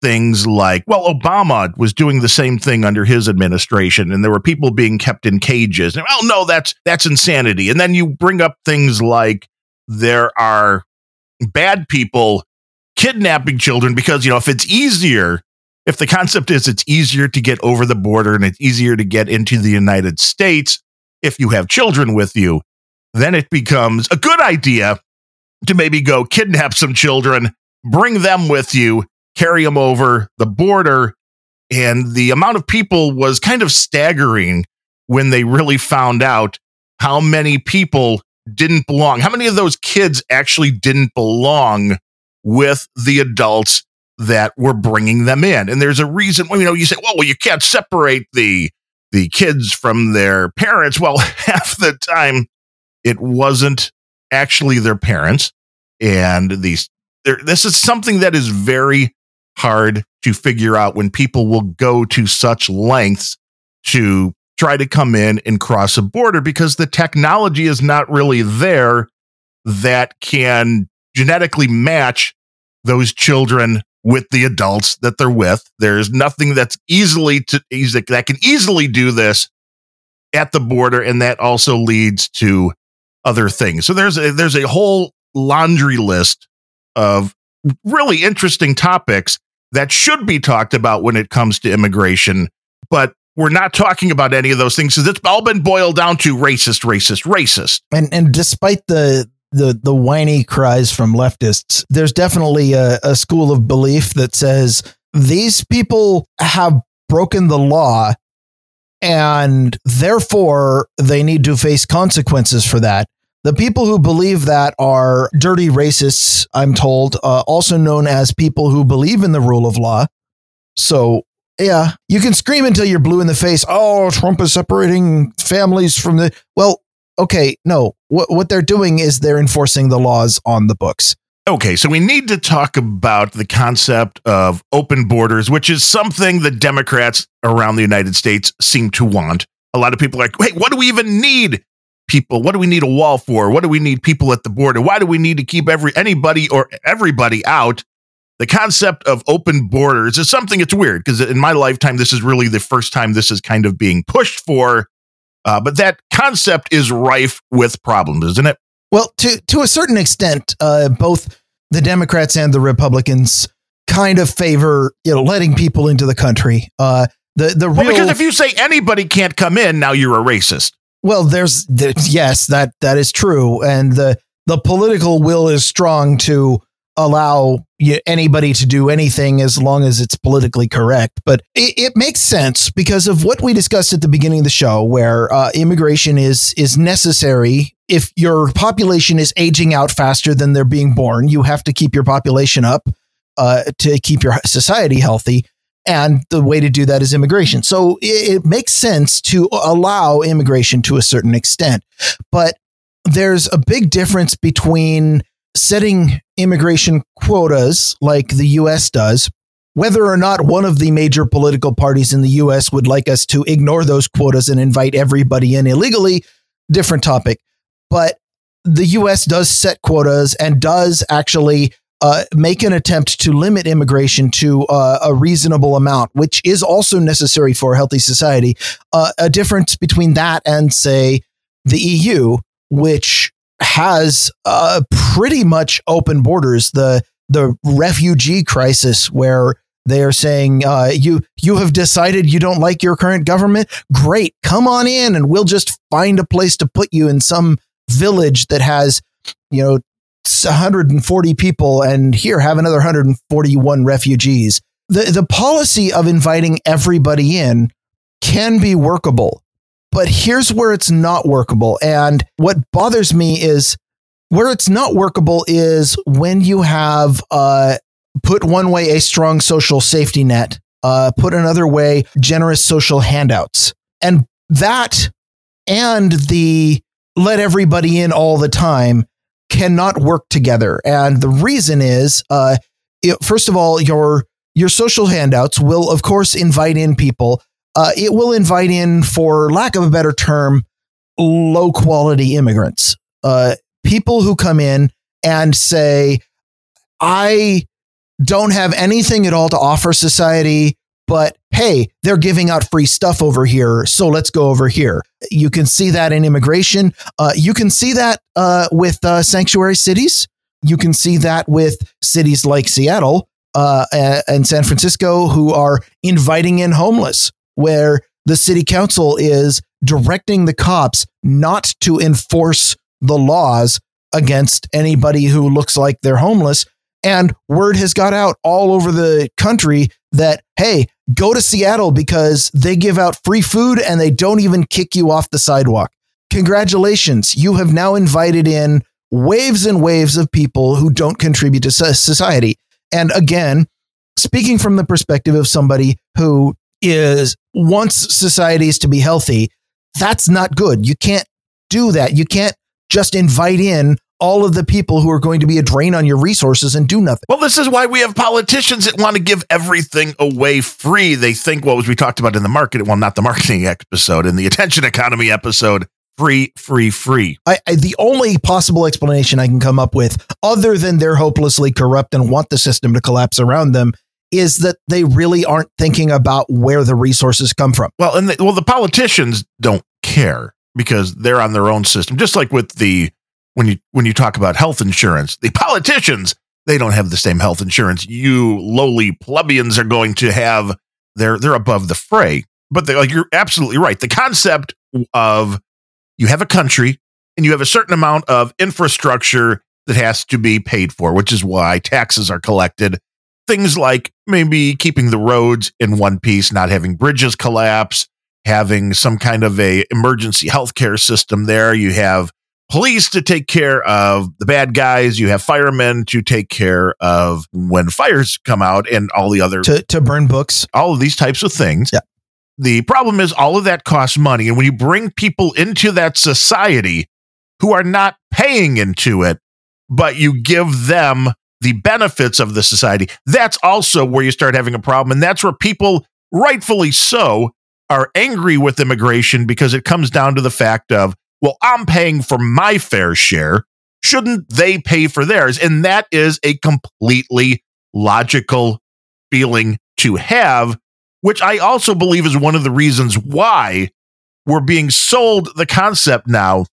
things like, well, Obama was doing the same thing under his administration, and there were people being kept in cages. And, oh no, that's that's insanity. And then you bring up things like there are bad people kidnapping children because you know if it's easier, if the concept is it's easier to get over the border and it's easier to get into the United States if you have children with you, then it becomes a good idea to maybe go kidnap some children, bring them with you, carry them over the border. And the amount of people was kind of staggering when they really found out how many people didn't belong. How many of those kids actually didn't belong with the adults that were bringing them in? And there's a reason, you know, you say, well, well, you can't separate the the kids from their parents. Well, half the time it wasn't actually their parents. And these, this is something that is very hard to figure out when people will go to such lengths to try to come in and cross a border because the technology is not really there that can genetically match those children with the adults that they're with. There's nothing that's easily to easy that can easily do this at the border, and that also leads to other things. So there's a, there's a whole laundry list of really interesting topics that should be talked about when it comes to immigration, but we're not talking about any of those things because it's all been boiled down to racist, racist, racist. And and despite the the the whiny cries from leftists, there's definitely a, a school of belief that says these people have broken the law and therefore they need to face consequences for that. The people who believe that are dirty racists, I'm told, uh, also known as people who believe in the rule of law. So, yeah, you can scream until you're blue in the face. Oh, Trump is separating families from the. Well, okay, no. What, what they're doing is they're enforcing the laws on the books. Okay, so we need to talk about the concept of open borders, which is something the Democrats around the United States seem to want. A lot of people are like, wait, what do we even need people? What do we need a wall for? What do we need people at the border? Why do we need to keep every anybody or everybody out? The concept of open borders is something that's weird because in my lifetime, this is really the first time this is kind of being pushed for. Uh, but that concept is rife with problems, isn't it? Well, to to a certain extent, uh, both the Democrats and the Republicans kind of favor you know letting people into the country. Uh, the the well, because if you say anybody can't come in, now you're a racist. Well, there's, there's yes, that that is true, and the the political will is strong to allow anybody to do anything as long as it's politically correct. But it, it, makes sense because of what we discussed at the beginning of the show, where uh, immigration is is necessary. If your population is aging out faster than they're being born, you have to keep your population up uh, to keep your society healthy. And the way to do that is immigration. So it, it makes sense to allow immigration to a certain extent. But there's a big difference between setting immigration quotas like the US does, whether or not one of the major political parties in the US would like us to ignore those quotas and invite everybody in illegally, different topic. But the US does set quotas and does actually uh, make an attempt to limit immigration to uh, a reasonable amount, which is also necessary for a healthy society. Uh, a difference between that and, say, the EU, which has uh, pretty much open borders. The the refugee crisis, where they are saying uh, you you have decided you don't like your current government. Great, come on in, and we'll just find a place to put you in some village that has you know 140 people, and here have another 141 refugees. The the policy of inviting everybody in can be workable but here's where it's not workable. And what bothers me is where it's not workable is when you have uh, put one way a strong social safety net, uh, put another way generous social handouts. And that and the let everybody in all the time cannot work together. And the reason is, uh, it, first of all, your your social handouts will, of course, invite in people. Uh, it will invite in, for lack of a better term, low quality immigrants, uh, people who come in and say, I don't have anything at all to offer society, but hey, they're giving out free stuff over here, so let's go over here. You can see that in immigration. Uh, you can see that uh, with uh, sanctuary cities. You can see that with cities like Seattle uh, and San Francisco, who are inviting in homeless where the city council is directing the cops not to enforce the laws against anybody who looks like they're homeless. And word has got out all over the country that, hey, go to Seattle because they give out free food and they don't even kick you off the sidewalk. Congratulations. You have now invited in waves and waves of people who don't contribute to society. And again, speaking from the perspective of somebody who is wants societies to be healthy, that's not good. You can't do that. You can't just invite in all of the people who are going to be a drain on your resources and do nothing. Well, this is why we have politicians that want to give everything away free. They think, well, as we talked about in the market, well, not the marketing episode, in the attention economy episode, free, free, free. I, I, the only possible explanation I can come up with, other than they're hopelessly corrupt and want the system to collapse around them, is that they really aren't thinking about where the resources come from. Well, and the, well, the politicians don't care because they're on their own system. Just like with the when you when you talk about health insurance, the politicians they don't have the same health insurance you lowly plebeians are going to have. They're they're above the fray. But like you're absolutely right. The concept of you have a country and you have a certain amount of infrastructure that has to be paid for, which is why taxes are collected. Things like maybe keeping the roads in one piece, not having bridges collapse, having some kind of a emergency healthcare system there. You have police to take care of the bad guys. You have firemen to take care of when fires come out and all the other to, to burn books, all of these types of things. Yeah. The problem is all of that costs money. And when you bring people into that society who are not paying into it, but you give them the benefits of the society, that's also where you start having a problem. And that's where people, rightfully so, are angry with immigration because it comes down to the fact of, well, I'm paying for my fair share. Shouldn't they pay for theirs? And that is a completely logical feeling to have which I also believe is one of the reasons why we're being sold the concept now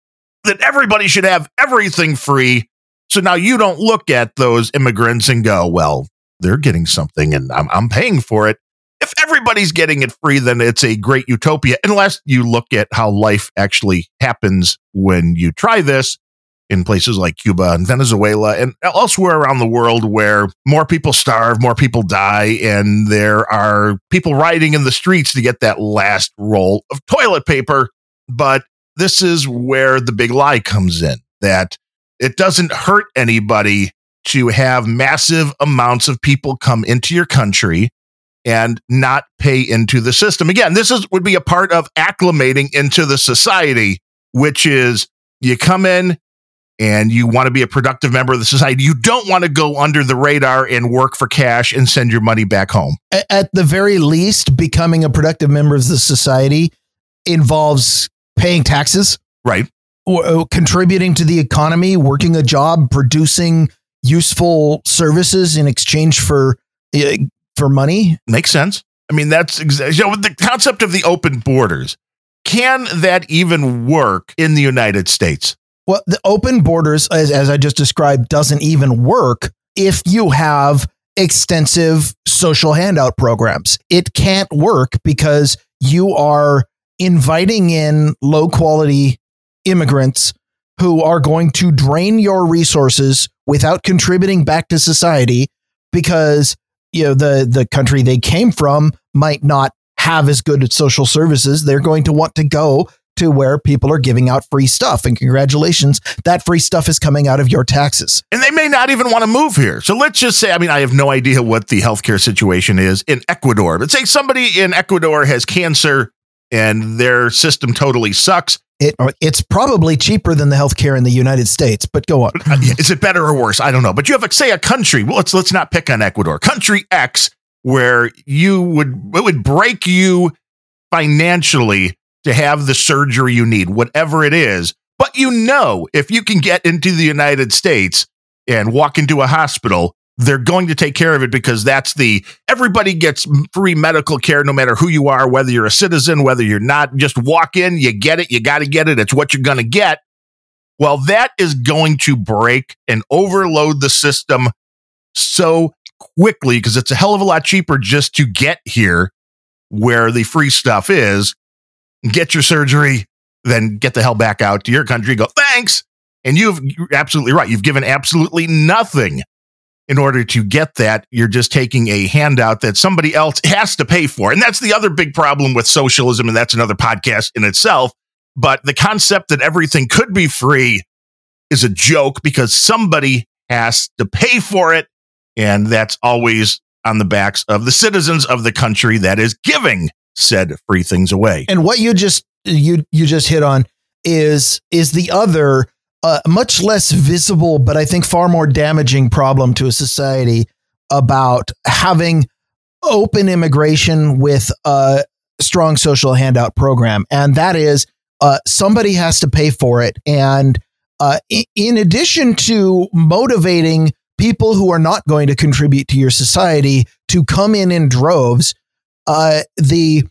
that everybody should have everything free. So now you don't look at those immigrants and go, well, they're getting something and I'm, I'm paying for it. If everybody's getting it free, then it's a great utopia, unless you look at how life actually happens when you try this in places like Cuba and Venezuela and elsewhere around the world where more people starve, more people die, and there are people rioting in the streets to get that last roll of toilet paper. But this is where the big lie comes in that it doesn't hurt anybody to have massive amounts of people come into your country and not pay into the system. Again, this is would be a part of acclimating into the society, which is you come in, and you want to be a productive member of the society. You don't want to go under the radar and work for cash and send your money back home. At the very least, becoming a productive member of the society involves paying taxes, right? Or, or contributing to the economy, working a job, producing useful services in exchange for uh, for money. Makes sense. I mean, that's exactly you know, the concept of the open borders. Can that even work in the United States? Well, the open borders, as, as I just described, doesn't even work if you have extensive social handout programs. It can't work because you are inviting in low quality immigrants who are going to drain your resources without contributing back to society because you know the the country they came from might not have as good social services they're going to want to go to where people are giving out free stuff. And congratulations, that free stuff is coming out of your taxes. And they may not even want to move here. So let's just say, I mean, I have no idea what the healthcare situation is in Ecuador, but say somebody in Ecuador has cancer and their system totally sucks. It, it's probably cheaper than the healthcare in the United States, but go on. Uh, is it better or worse? I don't know. But you have, say, a country. Well, let's let's not pick on Ecuador. Country X, where you would it would break you financially to have the surgery you need, whatever it is. But you know, if you can get into the United States and walk into a hospital, they're going to take care of it because that's the everybody gets free medical care no matter who you are, whether you're a citizen, whether you're not. Just walk in, you get it, you got to get it. It's what you're going to get. Well, that is going to break and overload the system so quickly because it's a hell of a lot cheaper just to get here where the free stuff is get your surgery, then get the hell back out to your country. Go, thanks. And you've you're absolutely right. You've given absolutely nothing in order to get that, you're just taking a handout that somebody else has to pay for. And that's the other big problem with socialism. And that's another podcast in itself. But the concept that everything could be free is a joke because somebody has to pay for it. And that's always on the backs of the citizens of the country that is giving said free things away. And what you just you you just hit on is is the other uh, much less visible, but I think far more damaging problem to a society about having open immigration with a strong social handout program, and that is uh, somebody has to pay for it. And uh, in addition to motivating people who are not going to contribute to your society to come in in droves, uh, the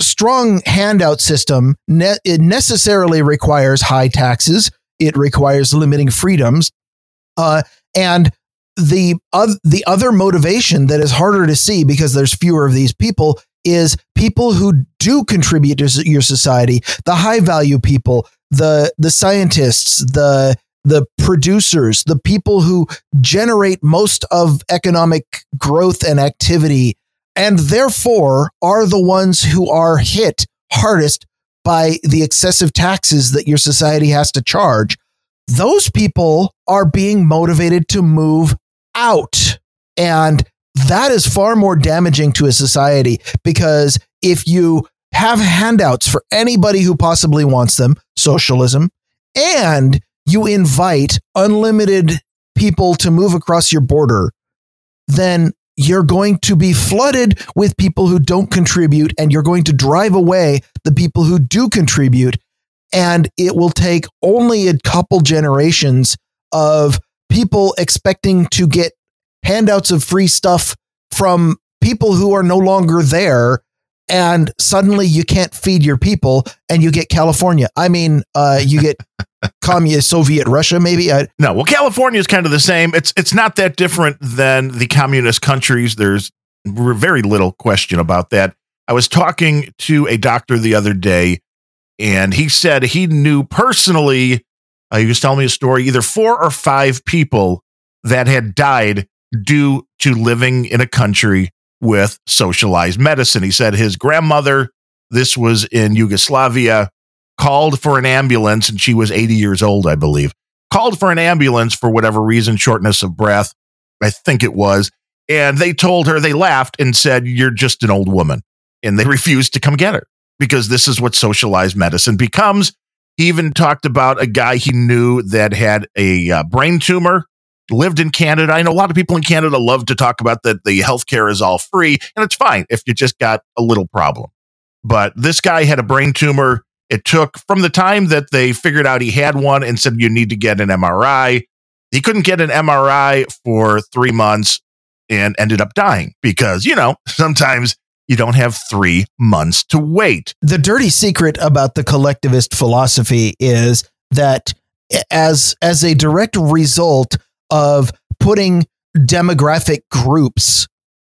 strong handout system ne- necessarily requires high taxes. It requires limiting freedoms, uh, and the the other motivation that is harder to see because there's fewer of these people is people who do contribute to your society, the high value people, the the scientists, the the producers, the people who generate most of economic growth and activity, and therefore are the ones who are hit hardest by the excessive taxes that your society has to charge. Those people are being motivated to move out. And that is far more damaging to a society because if you have handouts for anybody who possibly wants them, socialism, and you invite unlimited people to move across your border, then you're going to be flooded with people who don't contribute and you're going to drive away the people who do contribute. And it will take only a couple generations of people expecting to get handouts of free stuff from people who are no longer there and suddenly you can't feed your people and you get California. I mean, uh, you get communist Soviet Russia, maybe. I, no, well, California is kind of the same. It's it's not that different than the communist countries. There's very little question about that. I was talking to a doctor the other day, and he said he knew personally. Uh, he was telling me a story. Either four or five people that had died due to living in a country with socialized medicine. He said his grandmother, this was in Yugoslavia, called for an ambulance and she was 80 years old, I believe. Called for an ambulance for whatever reason, shortness of breath, I think it was. And they told her, they laughed and said, You're just an old woman. And they refused to come get her because this is what socialized medicine becomes. He even talked about a guy he knew that had a uh, brain tumor lived in Canada. I know a lot of people in Canada love to talk about that the healthcare is all free, and it's fine if you just got a little problem. But this guy had a brain tumor. It took from the time that they figured out he had one and said you need to get an MRI. He couldn't get an MRI for three months and ended up dying because, you know, sometimes you don't have three months to wait. The dirty secret about the collectivist philosophy is that as as a direct result of putting demographic groups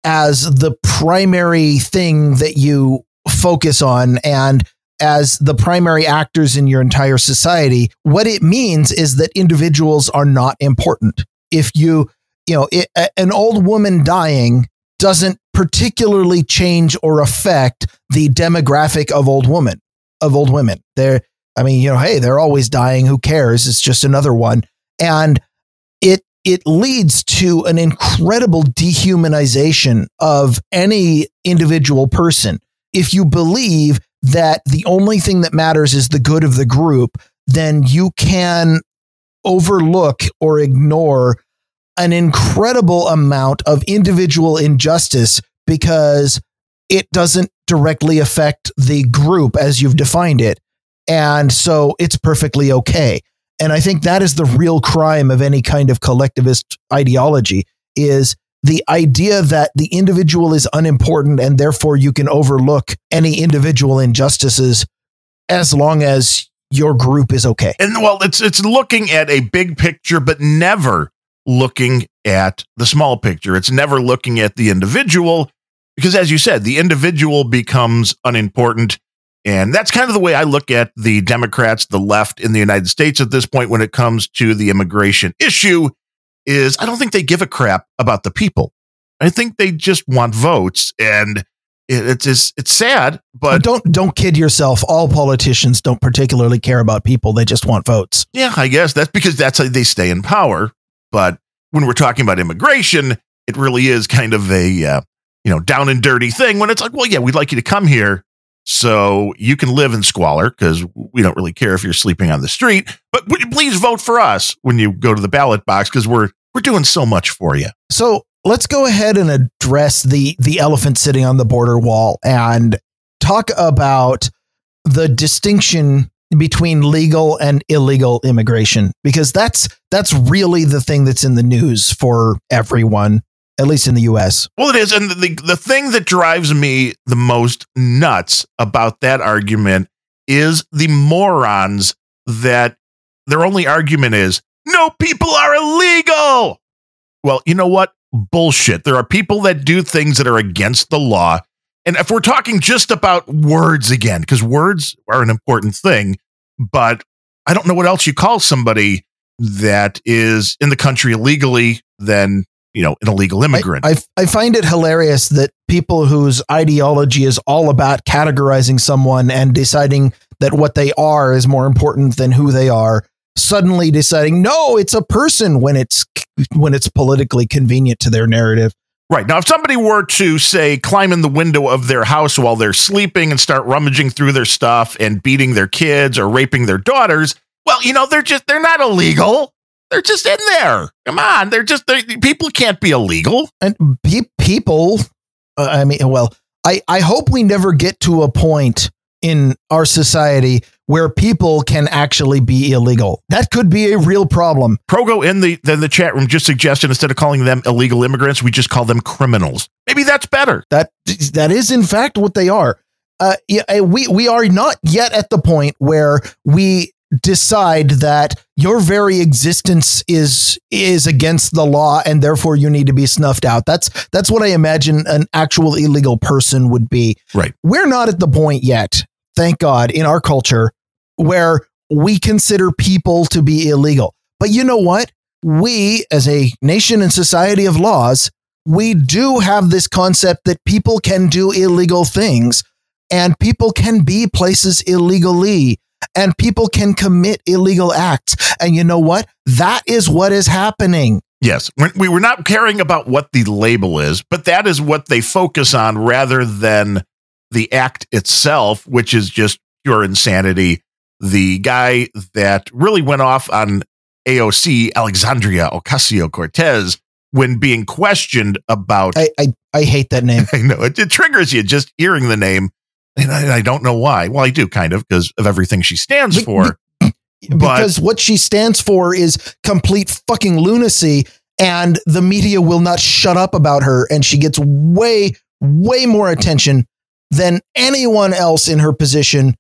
as the primary thing that you focus on and as the primary actors in your entire society, what it means is that individuals are not important. If you, you know, it, an old woman dying doesn't particularly change or affect the demographic of old women of old women. They're, I mean, you know, hey, they're always dying. Who cares? It's just another one. And it leads to an incredible dehumanization of any individual person. If you believe that the only thing that matters is the good of the group, then you can overlook or ignore an incredible amount of individual injustice because it doesn't directly affect the group as you've defined it. And so it's perfectly okay. And I think that is the real crime of any kind of collectivist ideology is the idea that the individual is unimportant and therefore you can overlook any individual injustices as long as your group is okay. And well, it's it's looking at a big picture but never looking at the small picture. It's never looking at the individual because as you said, the individual becomes unimportant and that's kind of the way I look at the Democrats, the left in the United States at this point when it comes to the immigration issue is I don't think they give a crap about the people. I think they just want votes, and it's it's it's sad, but But don't don't kid yourself. All politicians don't particularly care about people. They just want votes. yeah, I guess that's because that's how they stay in power. But when we're talking about immigration, it really is kind of a uh, you know down and dirty thing. When it's like, well, yeah, we'd like you to come here so you can live in squalor because we don't really care if you're sleeping on the street. But would you please vote for us when you go to the ballot box because we're we're doing so much for you. So let's go ahead and address the the elephant sitting on the border wall and talk about the distinction between legal and illegal immigration because that's that's really the thing that's in the news for everyone at least in the US. Well, it is, and the the thing that drives me the most nuts about that argument is the morons that their only argument is no people are illegal. Well, you know what? Bullshit. There are people that do things that are against the law. And if we're talking just about words again, because words are an important thing, but I don't know what else you call somebody that is in the country illegally than, you know, an illegal immigrant. I, I, I find it hilarious that people whose ideology is all about categorizing someone and deciding that what they are is more important than who they are suddenly deciding no it's a person when it's when it's politically convenient to their narrative Right. Now, if somebody were to say climb in the window of their house while they're sleeping and start rummaging through their stuff and beating their kids or raping their daughters, well, you know, they're just, they're not illegal. They're just in there. Come on. They're just, they're, people can't be illegal. and pe- people uh, i mean well i i hope we never get to a point in our society where people can actually be illegal that could be a real problem Progo in the, in the chat room just suggested instead of calling them illegal immigrants, we just call them criminals. Maybe that's better. that that is in fact what they are uh yeah, uh, we we are not yet at the point where we decide that your very existence is is against the law and therefore you need to be snuffed out. That's that's what i imagine an actual illegal person would be. Right. we're not at the point yet thank god in our culture where we consider people to be illegal. But you know what? We as a nation and society of laws we do have this concept that people can do illegal things and people can be places illegally and people can commit illegal acts. And you know what? That is what is happening. Yes, we're, were not caring about what the label is, but that is what they focus on rather than the act itself, which is just pure insanity. The guy that really went off on AOC, Alexandria Ocasio Cortez, when being questioned about, I, I, I hate that name. I know it, it triggers you just hearing the name. And I, I don't know why. Well, I do kind of because of everything she stands Be- for. because what she stands for is complete fucking lunacy and the media will not shut up about her and she gets way way more attention than anyone else in her position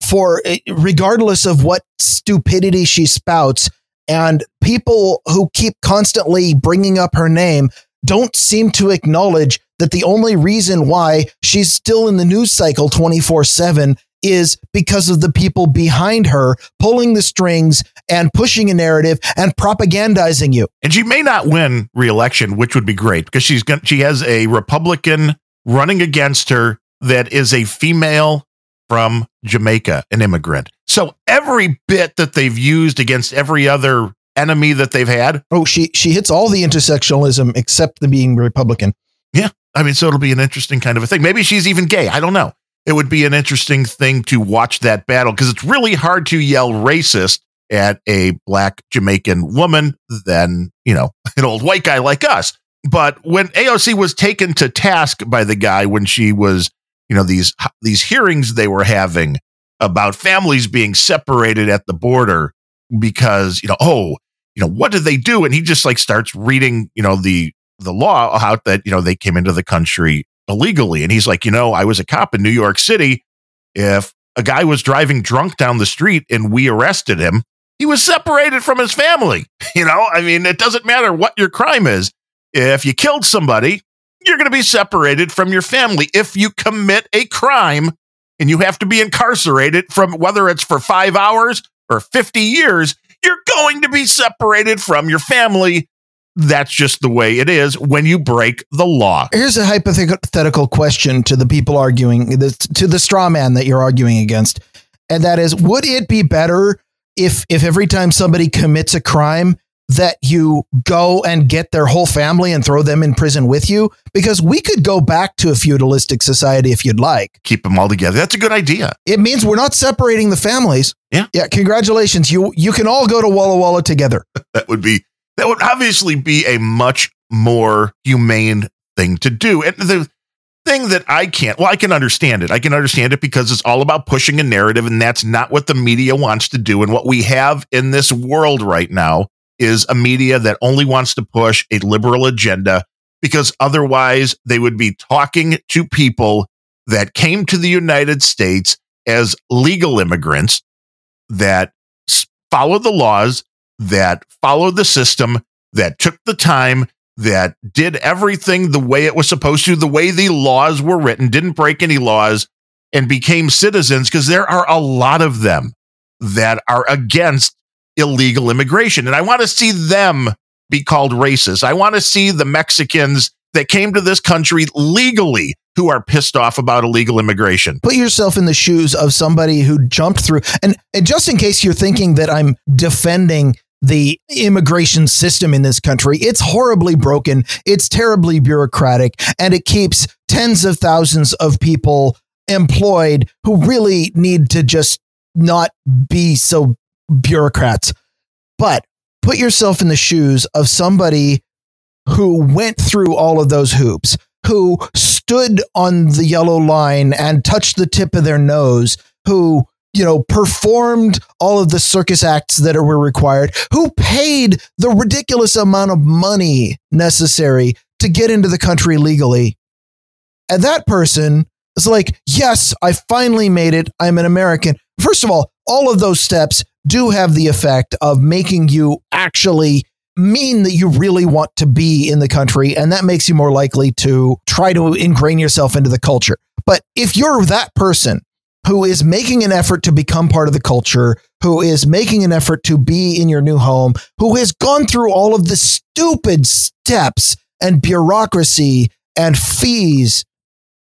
for eh, regardless of what stupidity she spouts and people who keep constantly bringing up her name don't seem to acknowledge that the only reason why she's still in the news cycle 24/7 is because of the people behind her pulling the strings and pushing a narrative and propagandizing you. and she may not win re-election, which would be great because she's going she has a Republican running against her that is a female from Jamaica, an immigrant. So every bit that they've used against every other enemy that they've had, Oh, she she hits all the intersectionalism except the being Republican. Yeah, I mean, so it'll be an interesting kind of a thing. Maybe she's even gay. I don't know. It would be an interesting thing to watch that battle because it's really hard to yell racist at a black Jamaican woman than, you know, an old white guy like us. But when AOC was taken to task by the guy when she was, you know, these these hearings they were having about families being separated at the border because, you know, oh, you know, what did they do? And he just like starts reading, you know, the the law out that, you know, they came into the country illegally. And he's like, you know, I was a cop in New York City. If a guy was driving drunk down the street and we arrested him, he was separated from his family. You know, I mean, it doesn't matter what your crime is. If you killed somebody, you're going to be separated from your family. If you commit a crime and you have to be incarcerated from whether it's for five hours or 50 years, you're going to be separated from your family that's just the way it is when you break the law. Here's a hypothetical question to the people arguing to the straw man that you're arguing against. And that is, would it be better if if every time somebody commits a crime that you go and get their whole family and throw them in prison with you because we could go back to a feudalistic society if you'd like. Keep them all together. That's a good idea. It means we're not separating the families. Yeah. Yeah. Congratulations. You you can all go to Walla Walla together. that would be that would obviously be a much more humane thing to do. And the thing that I can't, well, I can understand it. I can understand it because it's all about pushing a narrative, and that's not what the media wants to do. And what we have in this world right now is a media that only wants to push a liberal agenda because otherwise they would be talking to people that came to the United States as legal immigrants that followed the laws, that followed the system, that took the time, that did everything the way it was supposed to, the way the laws were written, didn't break any laws, and became citizens because there are a lot of them that are against illegal immigration. And I want to see them be called racist. I want to see the Mexicans that came to this country legally who are pissed off about illegal immigration. Put yourself in the shoes of somebody who jumped through. And, and just in case you're thinking that I'm defending the immigration system in this country, it's horribly broken, it's terribly bureaucratic, and it keeps tens of thousands of people employed who really need to just not be so bureaucrats. But put yourself in the shoes of somebody who went through all of those hoops, who stood on the yellow line and touched the tip of their nose, who you know, performed all of the circus acts that were required, who paid the ridiculous amount of money necessary to get into the country legally. And that person is like, yes, I finally made it. I'm an American. First of all, all of those steps do have the effect of making you actually mean that you really want to be in the country. And that makes you more likely to try to ingrain yourself into the culture. But if you're that person who is making an effort to become part of the culture, who is making an effort to be in your new home, who has gone through all of the stupid steps and bureaucracy and fees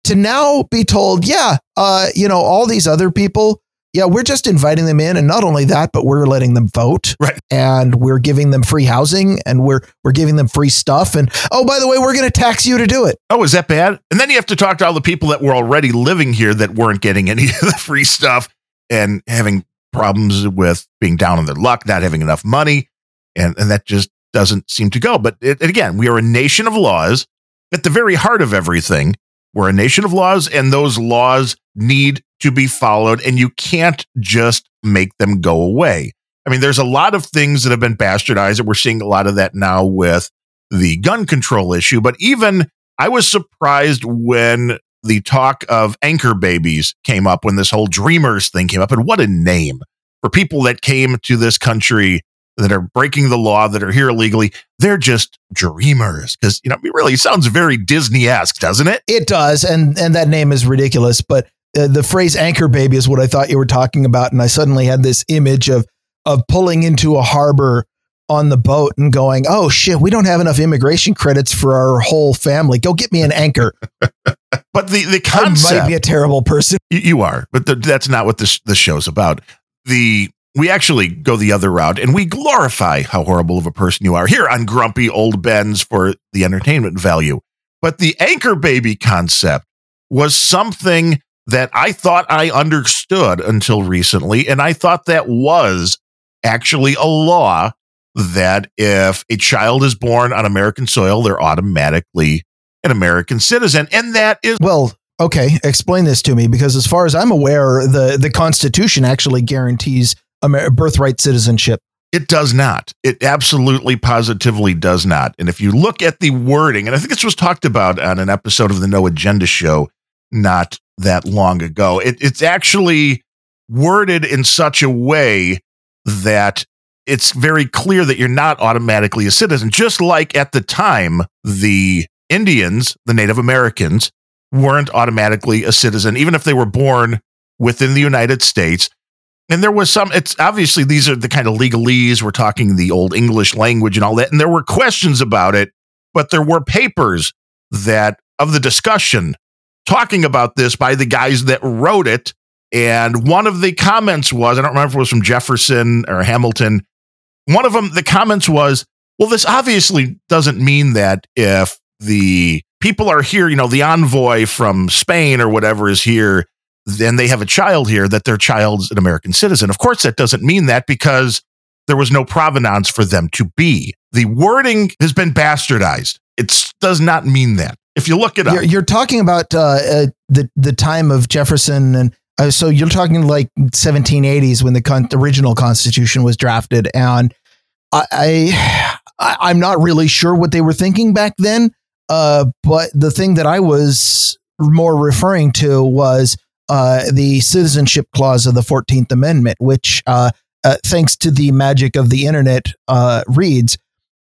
to now be told, yeah, uh, you know, all these other people yeah, we're just inviting them in, and not only that, but we're letting them vote, right? And we're giving them free housing, and we're we're giving them free stuff. And oh, by the way, we're going to tax you to do it. Oh, is that bad? And then you have to talk to all the people that were already living here that weren't getting any of the free stuff and having problems with being down on their luck, not having enough money, and and that just doesn't seem to go. But it, again, we are a nation of laws. At the very heart of everything, we're a nation of laws, and those laws need to be followed, and you can't just make them go away. I mean, there's a lot of things that have been bastardized, and we're seeing a lot of that now with the gun control issue. But even I was surprised when the talk of anchor babies came up, when this whole dreamers thing came up. And what a name for people that came to this country that are breaking the law, that are here illegally. They're just dreamers because, you know, it really sounds very Disney esque, doesn't it? It does. And, and that name is ridiculous. But uh, the phrase anchor baby is what I thought you were talking about. And I suddenly had this image of, of pulling into a harbor on the boat and going, oh shit, we don't have enough immigration credits for our whole family. Go get me an anchor. but the, the concept. I might be a terrible person. You, you are, but the, that's not what this, the show's about. The we actually go the other route and we glorify how horrible of a person you are here on Grumpy Old Ben's for the entertainment value. But the anchor baby concept was something that I thought I understood until recently. And I thought that was actually a law that if a child is born on American soil, they're automatically an American citizen. And that is. Well, okay. Explain this to me because as far as I'm aware, the, the Constitution actually guarantees Amer- birthright citizenship. It does not. It absolutely positively does not. And if you look at the wording, and I think this was talked about on an episode of the No Agenda show not that long ago, it, it's actually worded in such a way that it's very clear that you're not automatically a citizen. Just like at the time, the Indians, the Native Americans, weren't automatically a citizen, even if they were born within the United States and there was some it's obviously these are the kind of legalese we're talking the old english language and all that and there were questions about it but there were papers that of the discussion talking about this by the guys that wrote it and one of the comments was i don't remember if it was from jefferson or hamilton one of them the comments was well this obviously doesn't mean that if the people are here you know the envoy from spain or whatever is here then they have a child here that their child's an American citizen. Of course, that doesn't mean that because there was no provenance for them to be. The wording has been bastardized. It does not mean that. If you look it up, You're, you're talking about uh, uh, the the time of Jefferson, and uh, so you're talking like 1780s when the con- original Constitution was drafted, and I, I I'm not really sure what they were thinking back then. Uh, but the thing that I was more referring to was uh, the citizenship clause of the 14th Amendment, which, uh, thanks to the magic of the internet, reads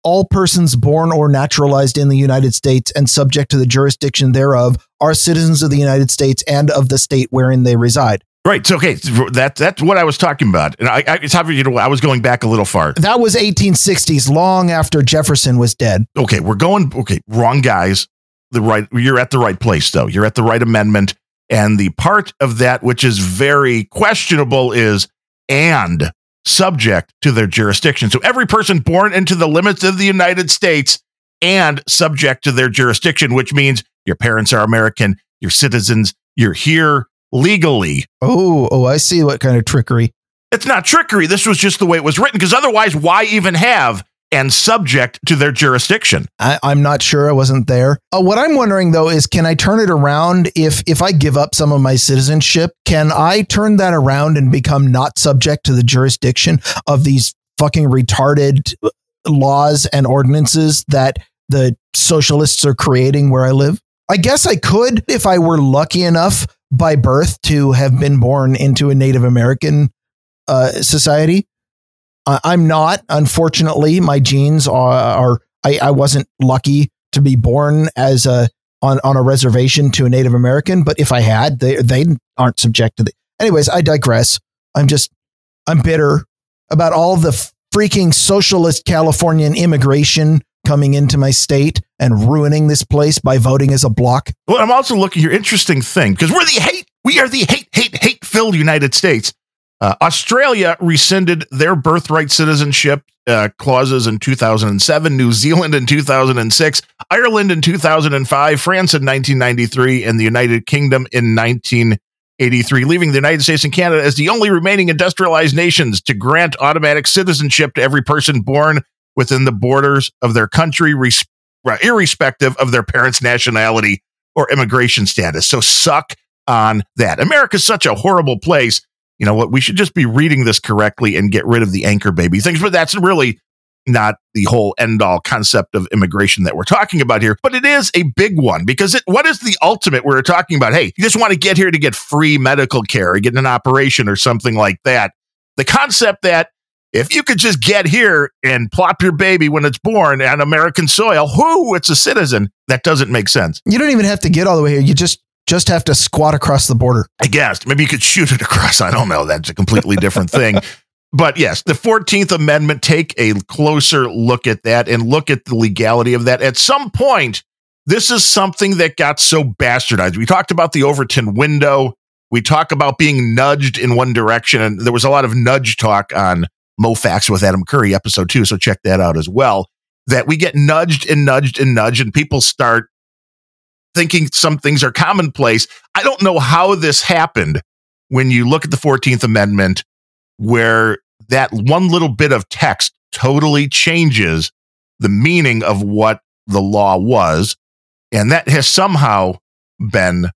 all persons born or naturalized in the United States and subject to the jurisdiction thereof are citizens of the United States and of the state wherein they reside. Right. So, okay, that that's what I was talking about, and I, I it's obvious, you know I was going back a little far. That was 1860s, long after Jefferson was dead. Okay, we're going. Okay, wrong guys. The right. You're at the right place, though. You're at the right amendment. And the part of that which is very questionable is and subject to their jurisdiction. So every person born into the limits of the United States and subject to their jurisdiction, which means your parents are American, you're citizens, you're here legally. Oh, oh, I see what kind of trickery. It's not trickery. This was just the way it was written because otherwise, why even have and subject to their jurisdiction. I, am not sure. I wasn't there. Uh, what I'm wondering though is, can I turn it around if if I give up some of my citizenship? Can I turn that around and become not subject to the jurisdiction of these fucking retarded laws and ordinances that the socialists are creating where I live? I guess I could if I were lucky enough by birth to have been born into a Native American uh, society. I'm not. Unfortunately, my genes are. are I, I wasn't lucky to be born as a on, on a reservation to a Native American, but if I had, they they aren't subject to the. Anyways, I digress. I'm just I'm bitter about all the freaking socialist Californian immigration coming into my state and ruining this place by voting as a block. Well, I'm also looking here. Interesting thing because we're the hate. We are the hate, hate, hate filled United States. Uh, Australia rescinded their birthright citizenship uh, clauses in 2007, New Zealand in 2006, Ireland in 2005, France in 1993, and the United Kingdom in 1983, leaving the United States and Canada as the only remaining industrialized nations to grant automatic citizenship to every person born within the borders of their country, res- irrespective of their parents' nationality or immigration status. So suck on that. America's such a horrible place you know what, we should just be reading this correctly and get rid of the anchor baby things. But that's really not the whole end all concept of immigration that we're talking about here, but it is a big one because it, what is the ultimate we're talking about? Hey, you just want to get here to get free medical care or get an operation or something like that. The concept that if you could just get here and plop your baby when it's born on American soil, whoo, it's a citizen, that doesn't make sense. You don't even have to get all the way here. You just just have to squat across the border. I guess maybe you could shoot it across. I don't know. That's a completely different thing. But yes, the 14th Amendment, take a closer look at that and look at the legality of that. At some point, this is something that got so bastardized. We talked about the Overton window. We talk about being nudged in one direction. And there was a lot of nudge talk on Moe Factz with Adam Curry, episode two. So check that out as well. That we get nudged and nudged and nudged, and people start thinking some things are commonplace. I don't know how this happened when you look at the 14th Amendment, where that one little bit of text totally changes the meaning of what the law was. And that has somehow been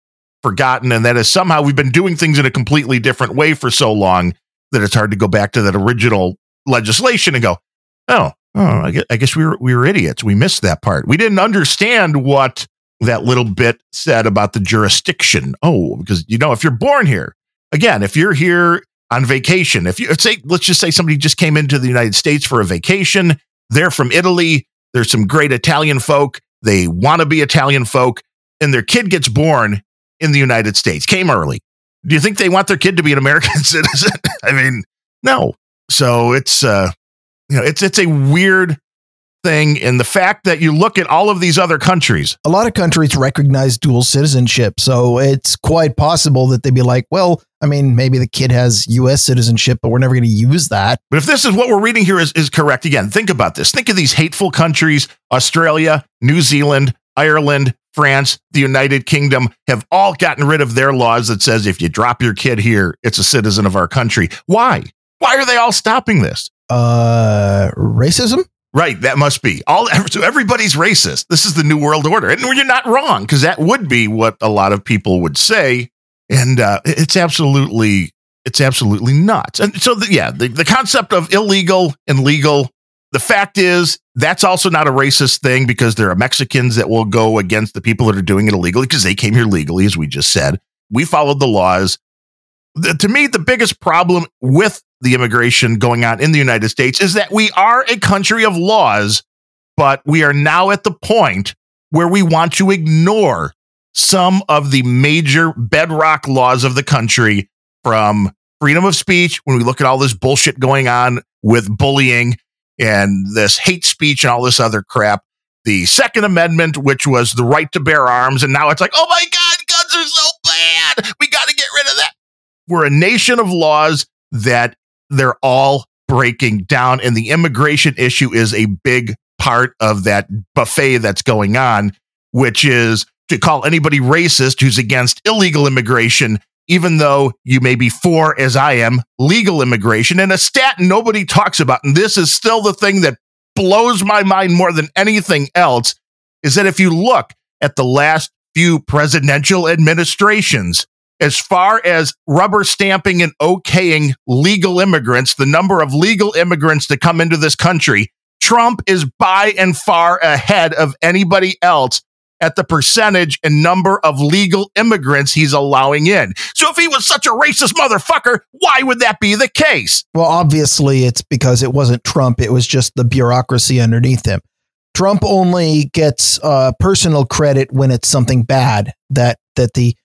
forgotten. And that is somehow we've been doing things in a completely different way for so long that it's hard to go back to that original legislation and go, oh, oh I guess we were, we were idiots. We missed that part. We didn't understand what that little bit said about the jurisdiction. Oh, because you know, if you're born here, again, if you're here on vacation, if you say, let's just say somebody just came into the United States for a vacation, they're from Italy, there's some great Italian folk, they want to be Italian folk, and their kid gets born in the United States, came early. Do you think they want their kid to be an American citizen? I mean, no. So it's uh you know, it's it's a weird thing in the fact that you look at all of these other countries. A lot of countries recognize dual citizenship, so it's quite possible that they'd be like, well, I mean, maybe the kid has US citizenship, but we're never going to use that. But if this is what we're reading here is, is correct, again, think about this. Think of these hateful countries Australia, New Zealand, Ireland, France, the United Kingdom have all gotten rid of their laws that says if you drop your kid here, it's a citizen of our country. Why? Why are they all stopping this? Uh, racism? Right, that must be all. So everybody's racist. This is the new world order, and you're not wrong because that would be what a lot of people would say, and uh, it's absolutely, it's absolutely nuts. And so, the, yeah, the, the concept of illegal and legal. The fact is, that's also not a racist thing because there are Mexicans that will go against the people that are doing it illegally because they came here legally, as we just said. We followed the laws. The, to me, the biggest problem with the immigration going on in the United States is that we are a country of laws, but we are now at the point where we want to ignore some of the major bedrock laws of the country from freedom of speech when we look at all this bullshit going on with bullying and this hate speech and all this other crap. The Second Amendment, which was the right to bear arms, and now it's like, oh my God, guns are so bad. We got to get rid of that. We're a nation of laws that they're all breaking down. And the immigration issue is a big part of that buffet that's going on, which is to call anybody racist who's against illegal immigration, even though you may be for, as I am, legal immigration. And a stat nobody talks about, and this is still the thing that blows my mind more than anything else, is that if you look at the last few presidential administrations, as far as rubber stamping and okaying legal immigrants, the number of legal immigrants to come into this country, Trump is by and far ahead of anybody else at the percentage and number of legal immigrants he's allowing in. So if he was such a racist motherfucker, why would that be the case? Well, obviously it's because it wasn't Trump, it was just the bureaucracy underneath him. Trump only gets uh, personal credit when it's something bad that that the that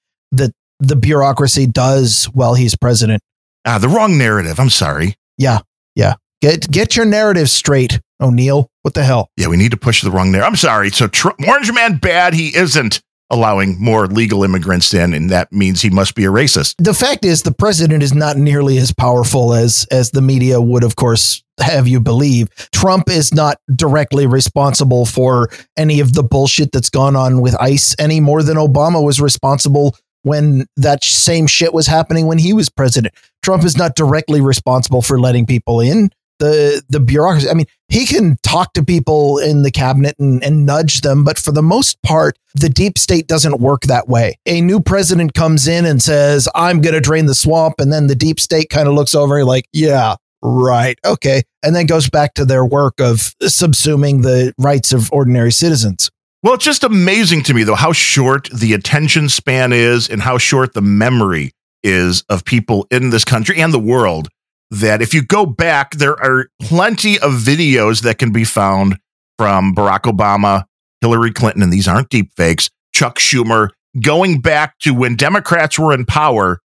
the bureaucracy does while he's president. Ah, the wrong narrative. I'm sorry. Yeah, yeah. Get get your narrative straight, O'Neill. What the hell? Yeah, we need to push the wrong narrative. I'm sorry. So Trump, Orange Man bad. He isn't allowing more legal immigrants in, and that means he must be a racist. The fact is, the president is not nearly as powerful as as the media would, of course, have you believe. Trump is not directly responsible for any of the bullshit that's gone on with ICE any more than Obama was responsible when that same shit was happening when he was president. Trump is not directly responsible for letting people in. The the bureaucracy. I mean, he can talk to people in the cabinet and, and nudge them, but for the most part, the deep state doesn't work that way. A new president comes in and says, I'm gonna drain the swamp, and then the deep state kind of looks over like, yeah, right, okay, and then goes back to their work of subsuming the rights of ordinary citizens. Well, it's just amazing to me, though, how short the attention span is and how short the memory is of people in this country and the world. That if you go back, there are plenty of videos that can be found from Barack Obama, Hillary Clinton, and these aren't deep fakes, Chuck Schumer, going back to when Democrats were in power,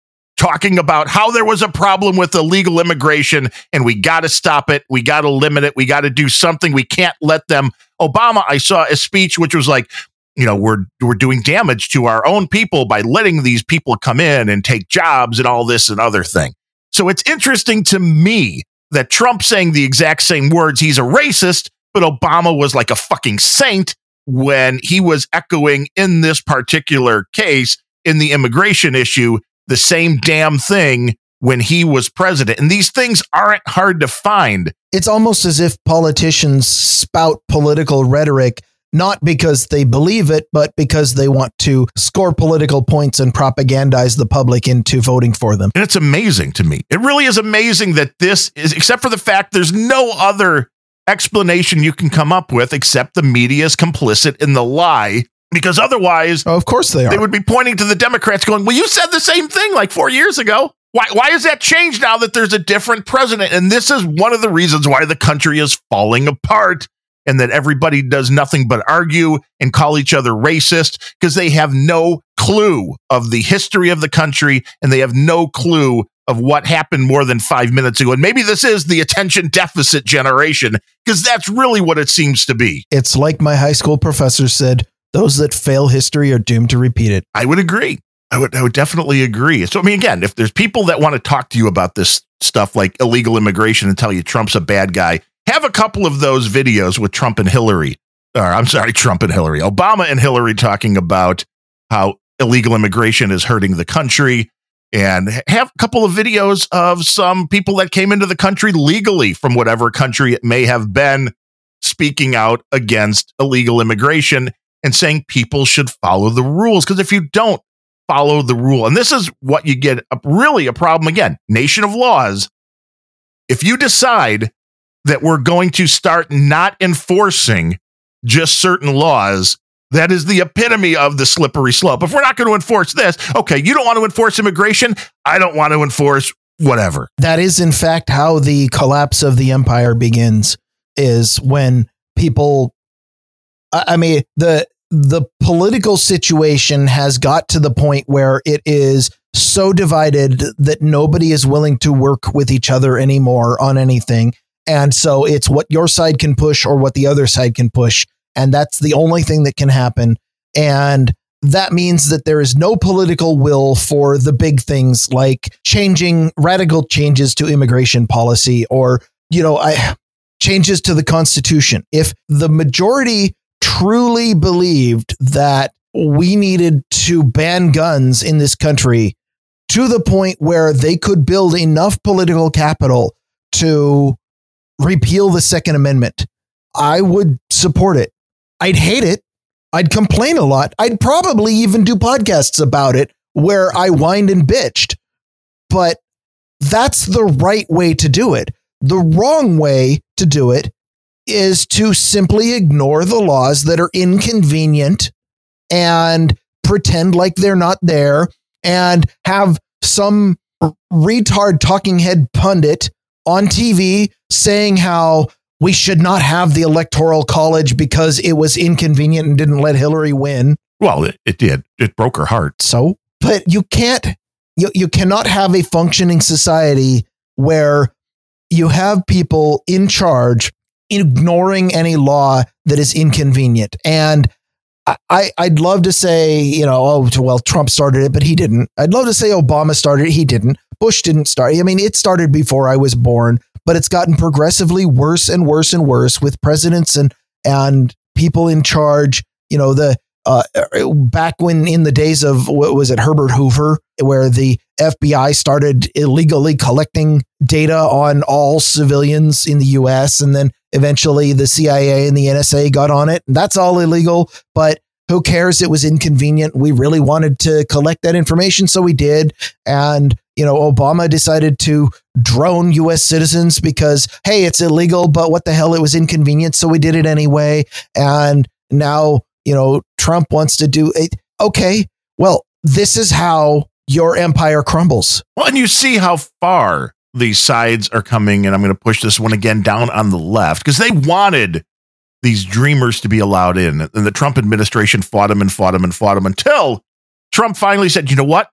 talking about how there was a problem with illegal immigration and we got to stop it. We got to limit it. We got to do something. We can't let them Obama, I saw a speech which was like, you know, we're we're doing damage to our own people by letting these people come in and take jobs and all this and other thing. So it's interesting to me that Trump saying the exact same words, he's a racist, but Obama was like a fucking saint when he was echoing in this particular case in the immigration issue the same damn thing when he was president. And these things aren't hard to find. It's almost as if politicians spout political rhetoric not because they believe it, but because they want to score political points and propagandize the public into voting for them. And it's amazing to me. It really is amazing that this is, except for the fact there's no other explanation you can come up with except the media is complicit in the lie. Because otherwise, oh, of course they are. They would be pointing to the Democrats, going, "Well, you said the same thing like four years ago." Why, why has that changed now that there's a different president? And this is one of the reasons why the country is falling apart and that everybody does nothing but argue and call each other racist because they have no clue of the history of the country and they have no clue of what happened more than five minutes ago. And maybe this is the attention deficit generation, because that's really what it seems to be. It's like my high school professor said those that fail history are doomed to repeat it. I would agree. I would, I would definitely agree. So, I mean, again, if there's people that want to talk to you about this stuff like illegal immigration and tell you Trump's a bad guy, have a couple of those videos with Trump and Hillary. Or I'm sorry, Trump and Hillary, Obama and Hillary talking about how illegal immigration is hurting the country and have a couple of videos of some people that came into the country legally from whatever country it may have been speaking out against illegal immigration and saying people should follow the rules. Because if you don't follow the rule, and this is what you get a, really a problem again, nation of laws. If you decide that we're going to start not enforcing just certain laws that is the epitome of the slippery slope. If we're not going to enforce this, okay, you don't want to enforce immigration. I don't want to enforce whatever. That is, in fact, how the collapse of the empire begins. Is when people, I mean, the the political situation has got to the point where it is so divided that nobody is willing to work with each other anymore on anything. And so it's what your side can push or what the other side can push and that's the only thing that can happen. And that means that there is no political will for the big things like changing radical changes to immigration policy or, you know, I, changes to the Constitution. If the majority truly believed that we needed to ban guns in this country to the point where they could build enough political capital to repeal the Second Amendment, I would support it. I'd hate it. I'd complain a lot. I'd probably even do podcasts about it where I whined and bitched. But that's the right way to do it. The wrong way to do it is to simply ignore the laws that are inconvenient and pretend like they're not there and have some retard talking head pundit on TV saying how we should not have the electoral college because it was inconvenient and didn't let Hillary win. Well, it, it did. It broke her heart. So, but you can't, you, you cannot have a functioning society where you have people in charge ignoring any law that is inconvenient. And I, I'd love to say, you know, oh, well, Trump started it, but he didn't. I'd love to say Obama started it. He didn't. Bush didn't start. I mean, it started before I was born but it's gotten progressively worse and worse and worse with presidents and and people in charge. You know, the uh, back when in the days of what was it Herbert Hoover, where the FBI started illegally collecting data on all civilians in the U.S. and then eventually the CIA and the NSA got on it. That's all illegal, but who cares? It was inconvenient. We really wanted to collect that information, so we did. And you know, Obama decided to drone US citizens because, hey, it's illegal, but what the hell? It was inconvenient. So we did it anyway. And now, you know, Trump wants to do it. Okay. Well, this is how your empire crumbles. Well, and you see how far these sides are coming. And I'm going to push this one again down on the left because they wanted these dreamers to be allowed in. And the Trump administration fought them and fought them and fought them until Trump finally said, you know what?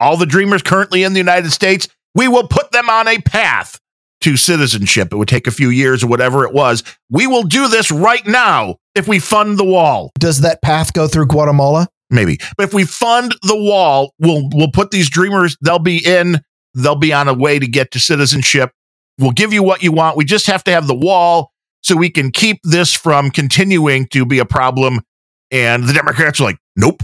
all the dreamers currently in the United States, we will put them on a path to citizenship. It would take a few years or whatever it was. We will do this right now if we fund the wall. Does that path go through Guatemala? Maybe. But if we fund the wall, we'll we'll put these dreamers, they'll be in, they'll be on a way to get to citizenship. We'll give you what you want. We just have to have the wall so we can keep this from continuing to be a problem. And the Democrats are like, nope,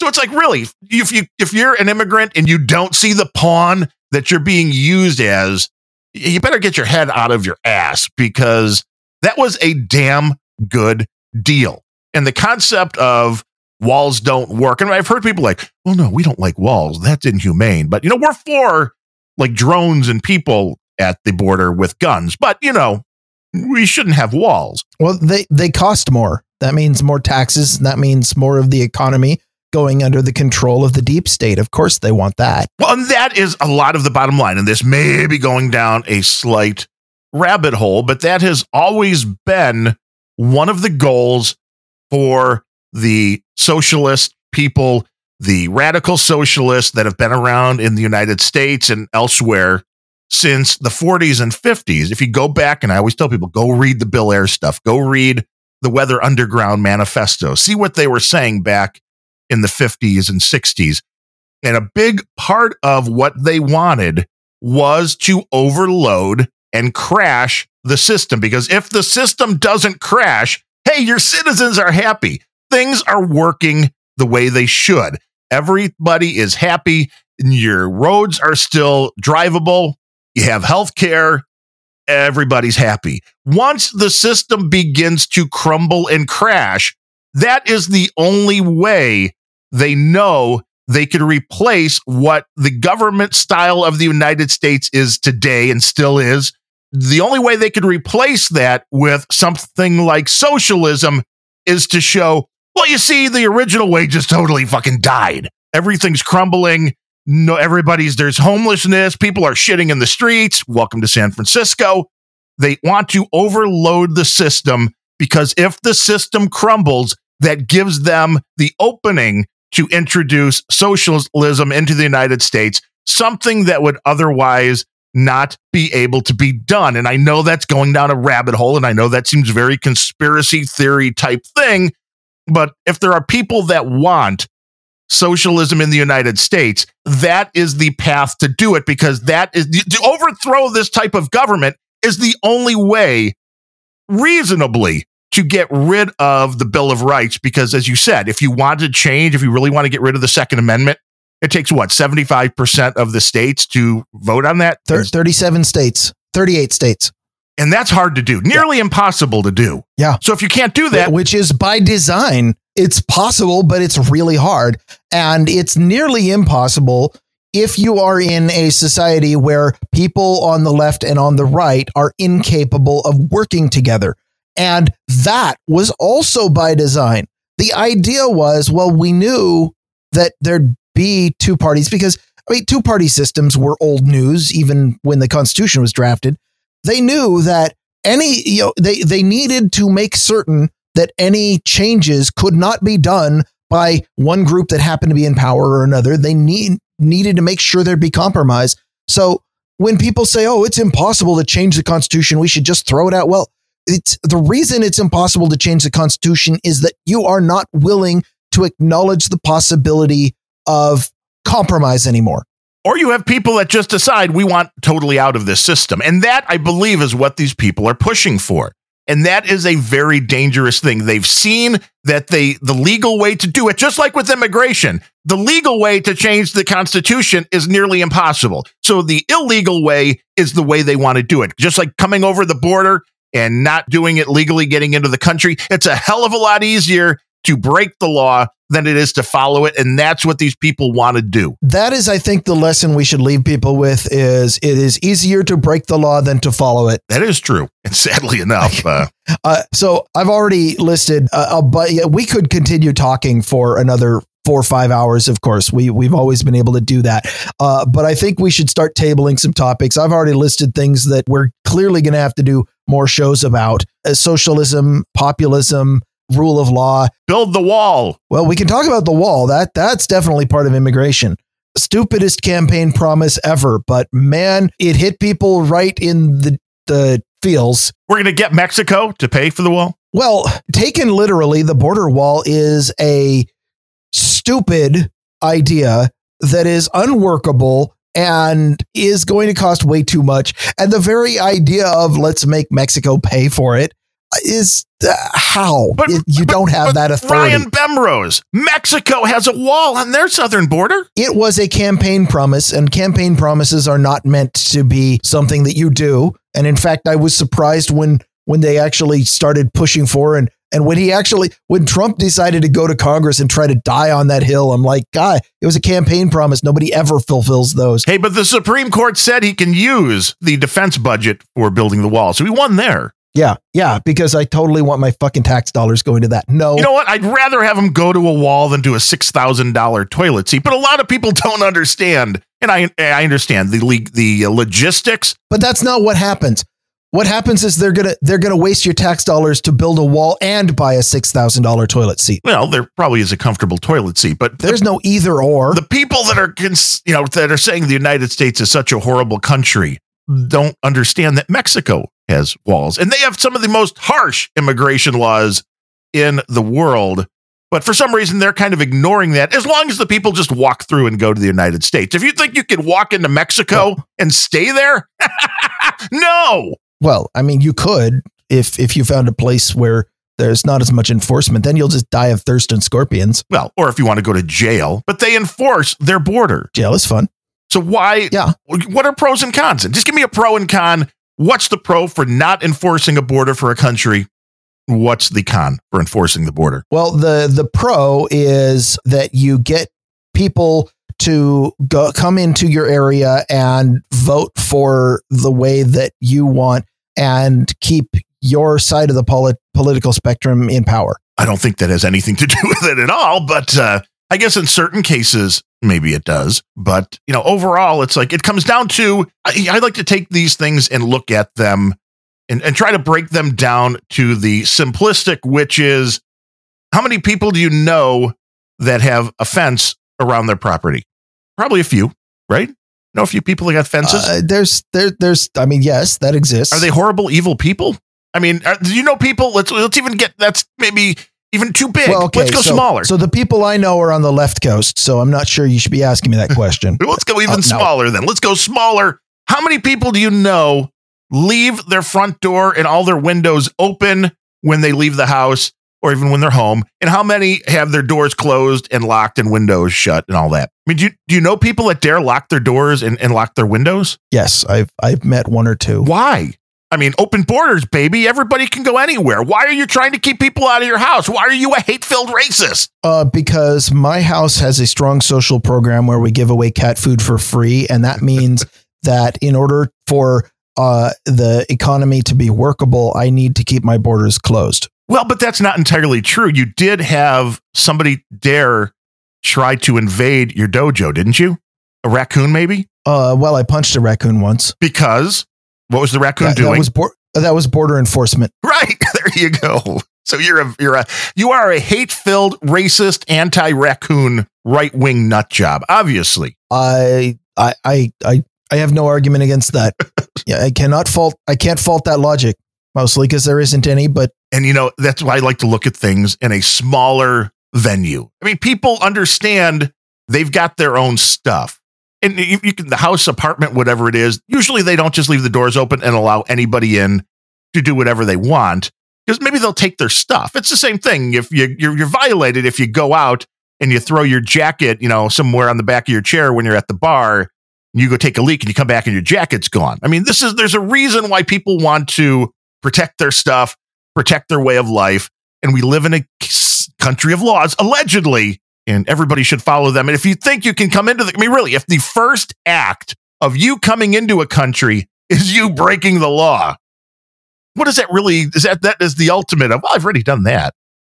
so it's like really, if you if you're an immigrant and you don't see the pawn that you're being used as, you better get your head out of your ass because that was a damn good deal. And the concept of walls don't work. And I've heard people like, well, no, we don't like walls. That's inhumane. But you know, we're for like drones and people at the border with guns. But you know, we shouldn't have walls. Well, they they cost more. That means more taxes. That means more of the economy going under the control of the deep state. Of course, they want that. Well, and that is a lot of the bottom line. And this may be going down a slight rabbit hole, but that has always been one of the goals for the socialist people the radical socialists that have been around in the United States and elsewhere since the 40s and 50s. If you go back, and I always tell people, go read the Bill Ayers stuff, go read the Weather Underground Manifesto, see what they were saying back in the 50s and 60s. And a big part of what they wanted was to overload and crash the system. Because if the system doesn't crash, hey, your citizens are happy. Things are working the way they should. Everybody is happy. Your roads are still drivable. You have health care. Everybody's happy. Once the system begins to crumble and crash, that is the only way they know they could replace what the government style of the United States is today and still is. The only way they could replace that with something like socialism is to show, well, you see, the original way just totally fucking died. Everything's crumbling. No, everybody's there's homelessness. People are shitting in the streets. Welcome to San Francisco. They want to overload the system because if the system crumbles, that gives them the opening to introduce socialism into the United States, something that would otherwise not be able to be done. And I know that's going down a rabbit hole, and I know that seems very conspiracy theory type thing. But if there are people that want socialism in the United States, that is the path to do it because that is to overthrow this type of government is the only way reasonably to get rid of the Bill of Rights because, as you said, if you want to change, if you really want to get rid of the Second Amendment, it takes what, 75% of the states to vote on that? 37 states, 38 states. And that's hard to do, nearly yeah. impossible to do. Yeah. So if you can't do that, which is by design, it's possible, but it's really hard. And it's nearly impossible if you are in a society where people on the left and on the right are incapable of working together. And that was also by design. The idea was, well, we knew that there'd be two parties because, I mean, two party systems were old news even when the Constitution was drafted. They knew that any, you know, they, they needed to make certain that any changes could not be done by one group that happened to be in power or another. They need, needed to make sure there'd be compromise. So when people say, oh, it's impossible to change the Constitution, we should just throw it out. Well, it's the reason it's impossible to change the Constitution is that you are not willing to acknowledge the possibility of compromise anymore. Or you have people that just decide we want totally out of this system. And that, I believe, is what these people are pushing for. And that is a very dangerous thing. They've seen that they the legal way to do it, just like with immigration, the legal way to change the Constitution is nearly impossible. So the illegal way is the way they want to do it. Just like coming over the border and not doing it legally, getting into the country. It's a hell of a lot easier to break the law than it is to follow it and that's what these people want to do that is i think the lesson we should leave people with is it is easier to break the law than to follow it that is true and sadly enough uh, uh, so i've already listed uh, but we could continue talking for another four or five hours. Of course, we we've always been able to do that. Uh, but I think we should start tabling some topics. I've already listed things that we're clearly going to have to do more shows about: uh, socialism, populism, rule of law. Build the wall. Well, we can talk about the wall. That that's definitely part of immigration. Stupidest campaign promise ever, but man, it hit people right in the the feels. We're going to get Mexico to pay for the wall. Well, taken literally, the border wall is a stupid idea that is unworkable and is going to cost way too much. And the very idea of let's make Mexico pay for it is uh, how but, it, you but, don't have that authority. Ryan Bemrose, Mexico has a wall on their southern border. It was a campaign promise, and campaign promises are not meant to be something that you do. And in fact, I was surprised when when they actually started pushing for and and when he actually, when Trump decided to go to Congress and try to die on that hill, I'm like, guy, it was a campaign promise. Nobody ever fulfills those. Hey, but the Supreme Court said he can use the defense budget for building the wall. So he won there. Yeah, yeah, because I totally want my fucking tax dollars going to that. No. You know what? I'd rather have him go to a wall than to a $6,000 toilet seat. But a lot of people don't understand. And I I understand the the logistics. But that's not what happens what happens is they're gonna they're gonna waste your tax dollars to build a wall and buy a six thousand dollar toilet seat. Well, there probably is a comfortable toilet seat, but There's no either or. the people that are cons- you know that are saying the United States is such a horrible country don't understand that Mexico has walls and they have some of the most harsh immigration laws in the world. But for some reason, they're kind of ignoring that as long as the people just walk through and go to the United States. If you think you can walk into Mexico and stay there, no. Well, I mean, you could if if you found a place where there's not as much enforcement, then you'll just die of thirst and scorpions. Well, or if you want to go to jail, but they enforce their border. Jail is fun. So why? Yeah. What are pros and cons? Just give me a pro and con. What's the pro for not enforcing a border for a country? What's the con for enforcing the border? Well, the the pro is that you get people to go come into your area and vote for the way that you want and keep your side of the polit- political spectrum in power. I don't think that has anything to do with it at all, but uh, I guess in certain cases, maybe it does. But, you know, overall, it's like it comes down to I, I like to take these things and look at them and, and try to break them down to the simplistic, which is how many people do you know that have a fence around their property? Probably a few, right? Know a few people that got fences. Uh, there's there there's I mean, yes, that exists. Are they horrible, evil people? I mean, are, do you know people? Let's let's even get that's maybe even too big. well, okay, let's go so, smaller. So the people I know are on the left coast, so I'm not sure you should be asking me that question. let's go even Oh, no. smaller then. Let's go smaller. How many people do you know leave their front door and all their windows open when they leave the house or even when they're home? And how many have their doors closed and locked and windows shut and all that? I mean, do you, do you know people that dare lock their doors and, and lock their windows? yes, I've I've met one or two. Why? I mean, open borders, baby. Everybody can go anywhere. Why are you trying to keep people out of your house? Why are you a hate filled racist? Uh, because my house has a strong social program where we give away cat food for free, and that means that in order for uh, the economy to be workable, I need to keep my borders closed. Well, but that's not entirely true. You did have somebody dare try to invade your dojo, didn't you? A raccoon, maybe? Uh, well, I punched a raccoon once. Because what was the raccoon That, that doing? was bor- that was border enforcement. right there, you go. So you're a you're a you are a hate filled, racist, anti raccoon, right wing nut job. Obviously, I I I I I have no argument against that. yeah, I cannot fault. I can't fault that logic. Mostly because there isn't any, but and you know that's why I like to look at things in a smaller venue. I mean, people understand they've got their own stuff. And you, you can the house, apartment, whatever it is. Usually, they don't just leave the doors open and allow anybody in to do whatever they want because maybe they'll take their stuff. It's the same thing. If you, you're you're violated if you go out and you throw your jacket, you know, somewhere on the back of your chair when you're at the bar. And you go take a leak and you come back and your jacket's gone. I mean, this is there's a reason why people want to protect their stuff, protect their way of life, and we live in a country of laws, allegedly, and everybody should follow them. And if you think you can come into the, I mean, really, if the first act of you coming into a country is you breaking the law, what is that really? Is that that is the ultimate of? Well, I've already done that.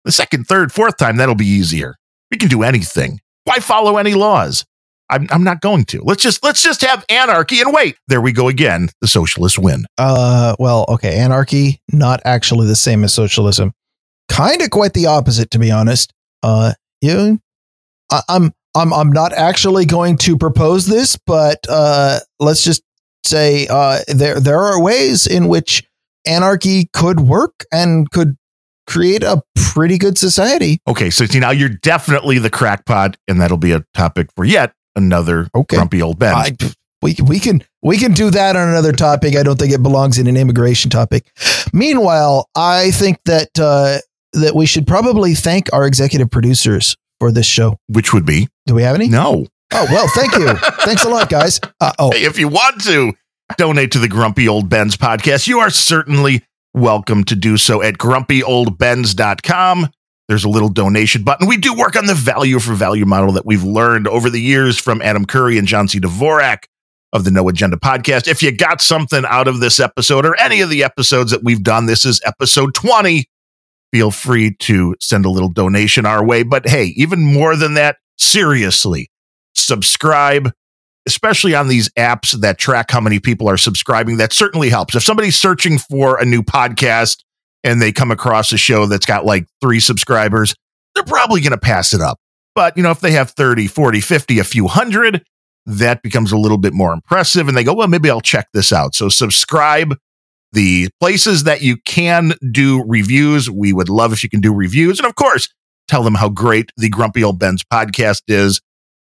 The second, third, fourth time, that'll be easier. We can do anything. Why follow any laws? I'm, I'm not going to. Let's just let's just have anarchy and wait. There we go again. The socialists win. Uh, well, okay, anarchy not actually the same as socialism. Kind of quite the opposite, to be honest. Uh, you, I, I'm, I'm, I'm not actually going to propose this, but uh, let's just say uh, there there are ways in which anarchy could work and could create a pretty good society. Okay, so see now you're definitely the crackpot, and that'll be a topic for yet another Okay. grumpy old Ben. I, we we can we can do that on another topic. I don't think it belongs in an immigration topic. Meanwhile, I think that uh, that we should probably thank our executive producers for this show. which would be Do we have any? no. Oh well, thank you. Thanks a lot, guys. Uh, oh, Hey, if you want to donate to the Grumpy Old Ben's podcast, you are certainly welcome to do so at grumpyoldbens.com. There's a little donation button. We do work on the value for value model that we've learned over the years from Adam Curry and John C. Dvorak of the No Agenda podcast. If you got something out of this episode or any of the episodes that we've done, this is episode 20. Feel free to send a little donation our way. But hey, even more than that, seriously, subscribe, especially on these apps that track how many people are subscribing, that certainly helps. If somebody's searching for a new podcast and they come across a show that's got like three subscribers, they're probably going to pass it up. But, you know, if they have 30, 40, 50, a few hundred, that becomes a little bit more impressive. And they go, well, maybe I'll check this out. So subscribe. The places that you can do reviews, we would love if you can do reviews. And of course, tell them how great the Grumpy Old Bens podcast is.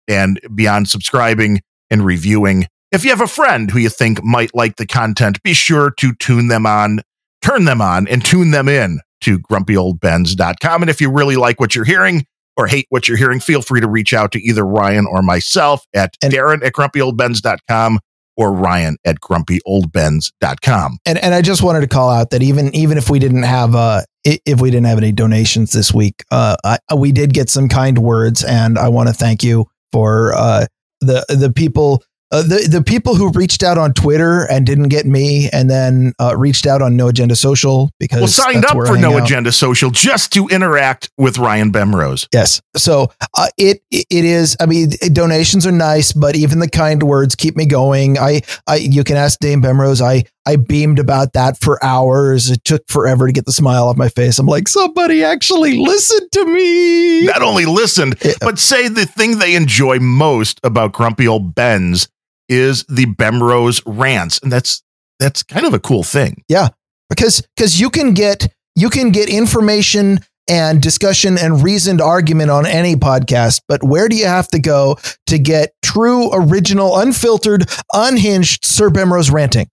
And beyond subscribing and reviewing, if you have a friend who you think might like the content, be sure to tune them on, turn them on, and tune them in to grumpyoldbens.com. And if you really like what you're hearing or hate what you're hearing, feel free to reach out to either Ryan or myself at And- Darren at grumpyoldbens.com or Ryan at grumpyoldbens.com. and and I just wanted to call out that even even if we didn't have uh if we didn't have any donations this week, uh, I, we did get some kind words, and I want to thank you for uh the the people. Uh, the the people who reached out on Twitter and didn't get me, and then uh, reached out on No Agenda Social because Well, signed up for No out. Agenda Social just to interact with Ryan Bemrose. Yes. So uh, it it is. I mean, donations are nice, but even the kind words keep me going. I I you can ask Dame Bemrose. I I beamed about that for hours. It took forever to get the smile off my face. I'm like, somebody actually listened to me. Not only listened, Yeah. but say the thing they enjoy most about Grumpy Old Ben's is the Bemrose rants. And that's that's kind of a cool thing. Yeah, because because you can get you can get information and discussion and reasoned argument on any podcast but where do you have to go to get true original unfiltered unhinged sir bemrose ranting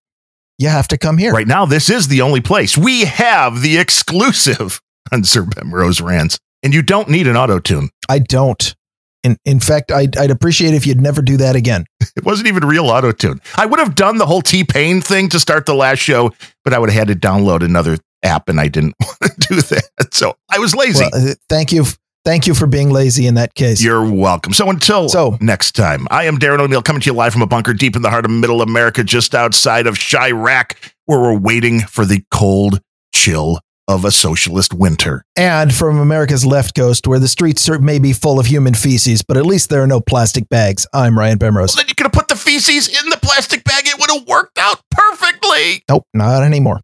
you have to come here Right now, this is the only place. We have the exclusive on Sir Bemrose rants. And you don't need an auto tune. i don't in, in fact I'd, I'd appreciate if you'd never do that again It wasn't even real auto tune. I would have done the whole T Pain thing to start the last show, but I would have had to download another app and I didn't want to do that. So I was lazy. well, uh, thank you thank you for being lazy in that case You're welcome. So until So- next time, I am Darren O'Neill coming to you live from a bunker deep in the heart of middle America, just outside of Chirac, where we're waiting for the cold chill of a socialist winter. and from america's left coast where the streets are maybe full of human feces but at least there are no plastic bags i'm ryan bemrose Then you could have put the feces in the plastic bag. It would have worked out perfectly. Nope, not anymore.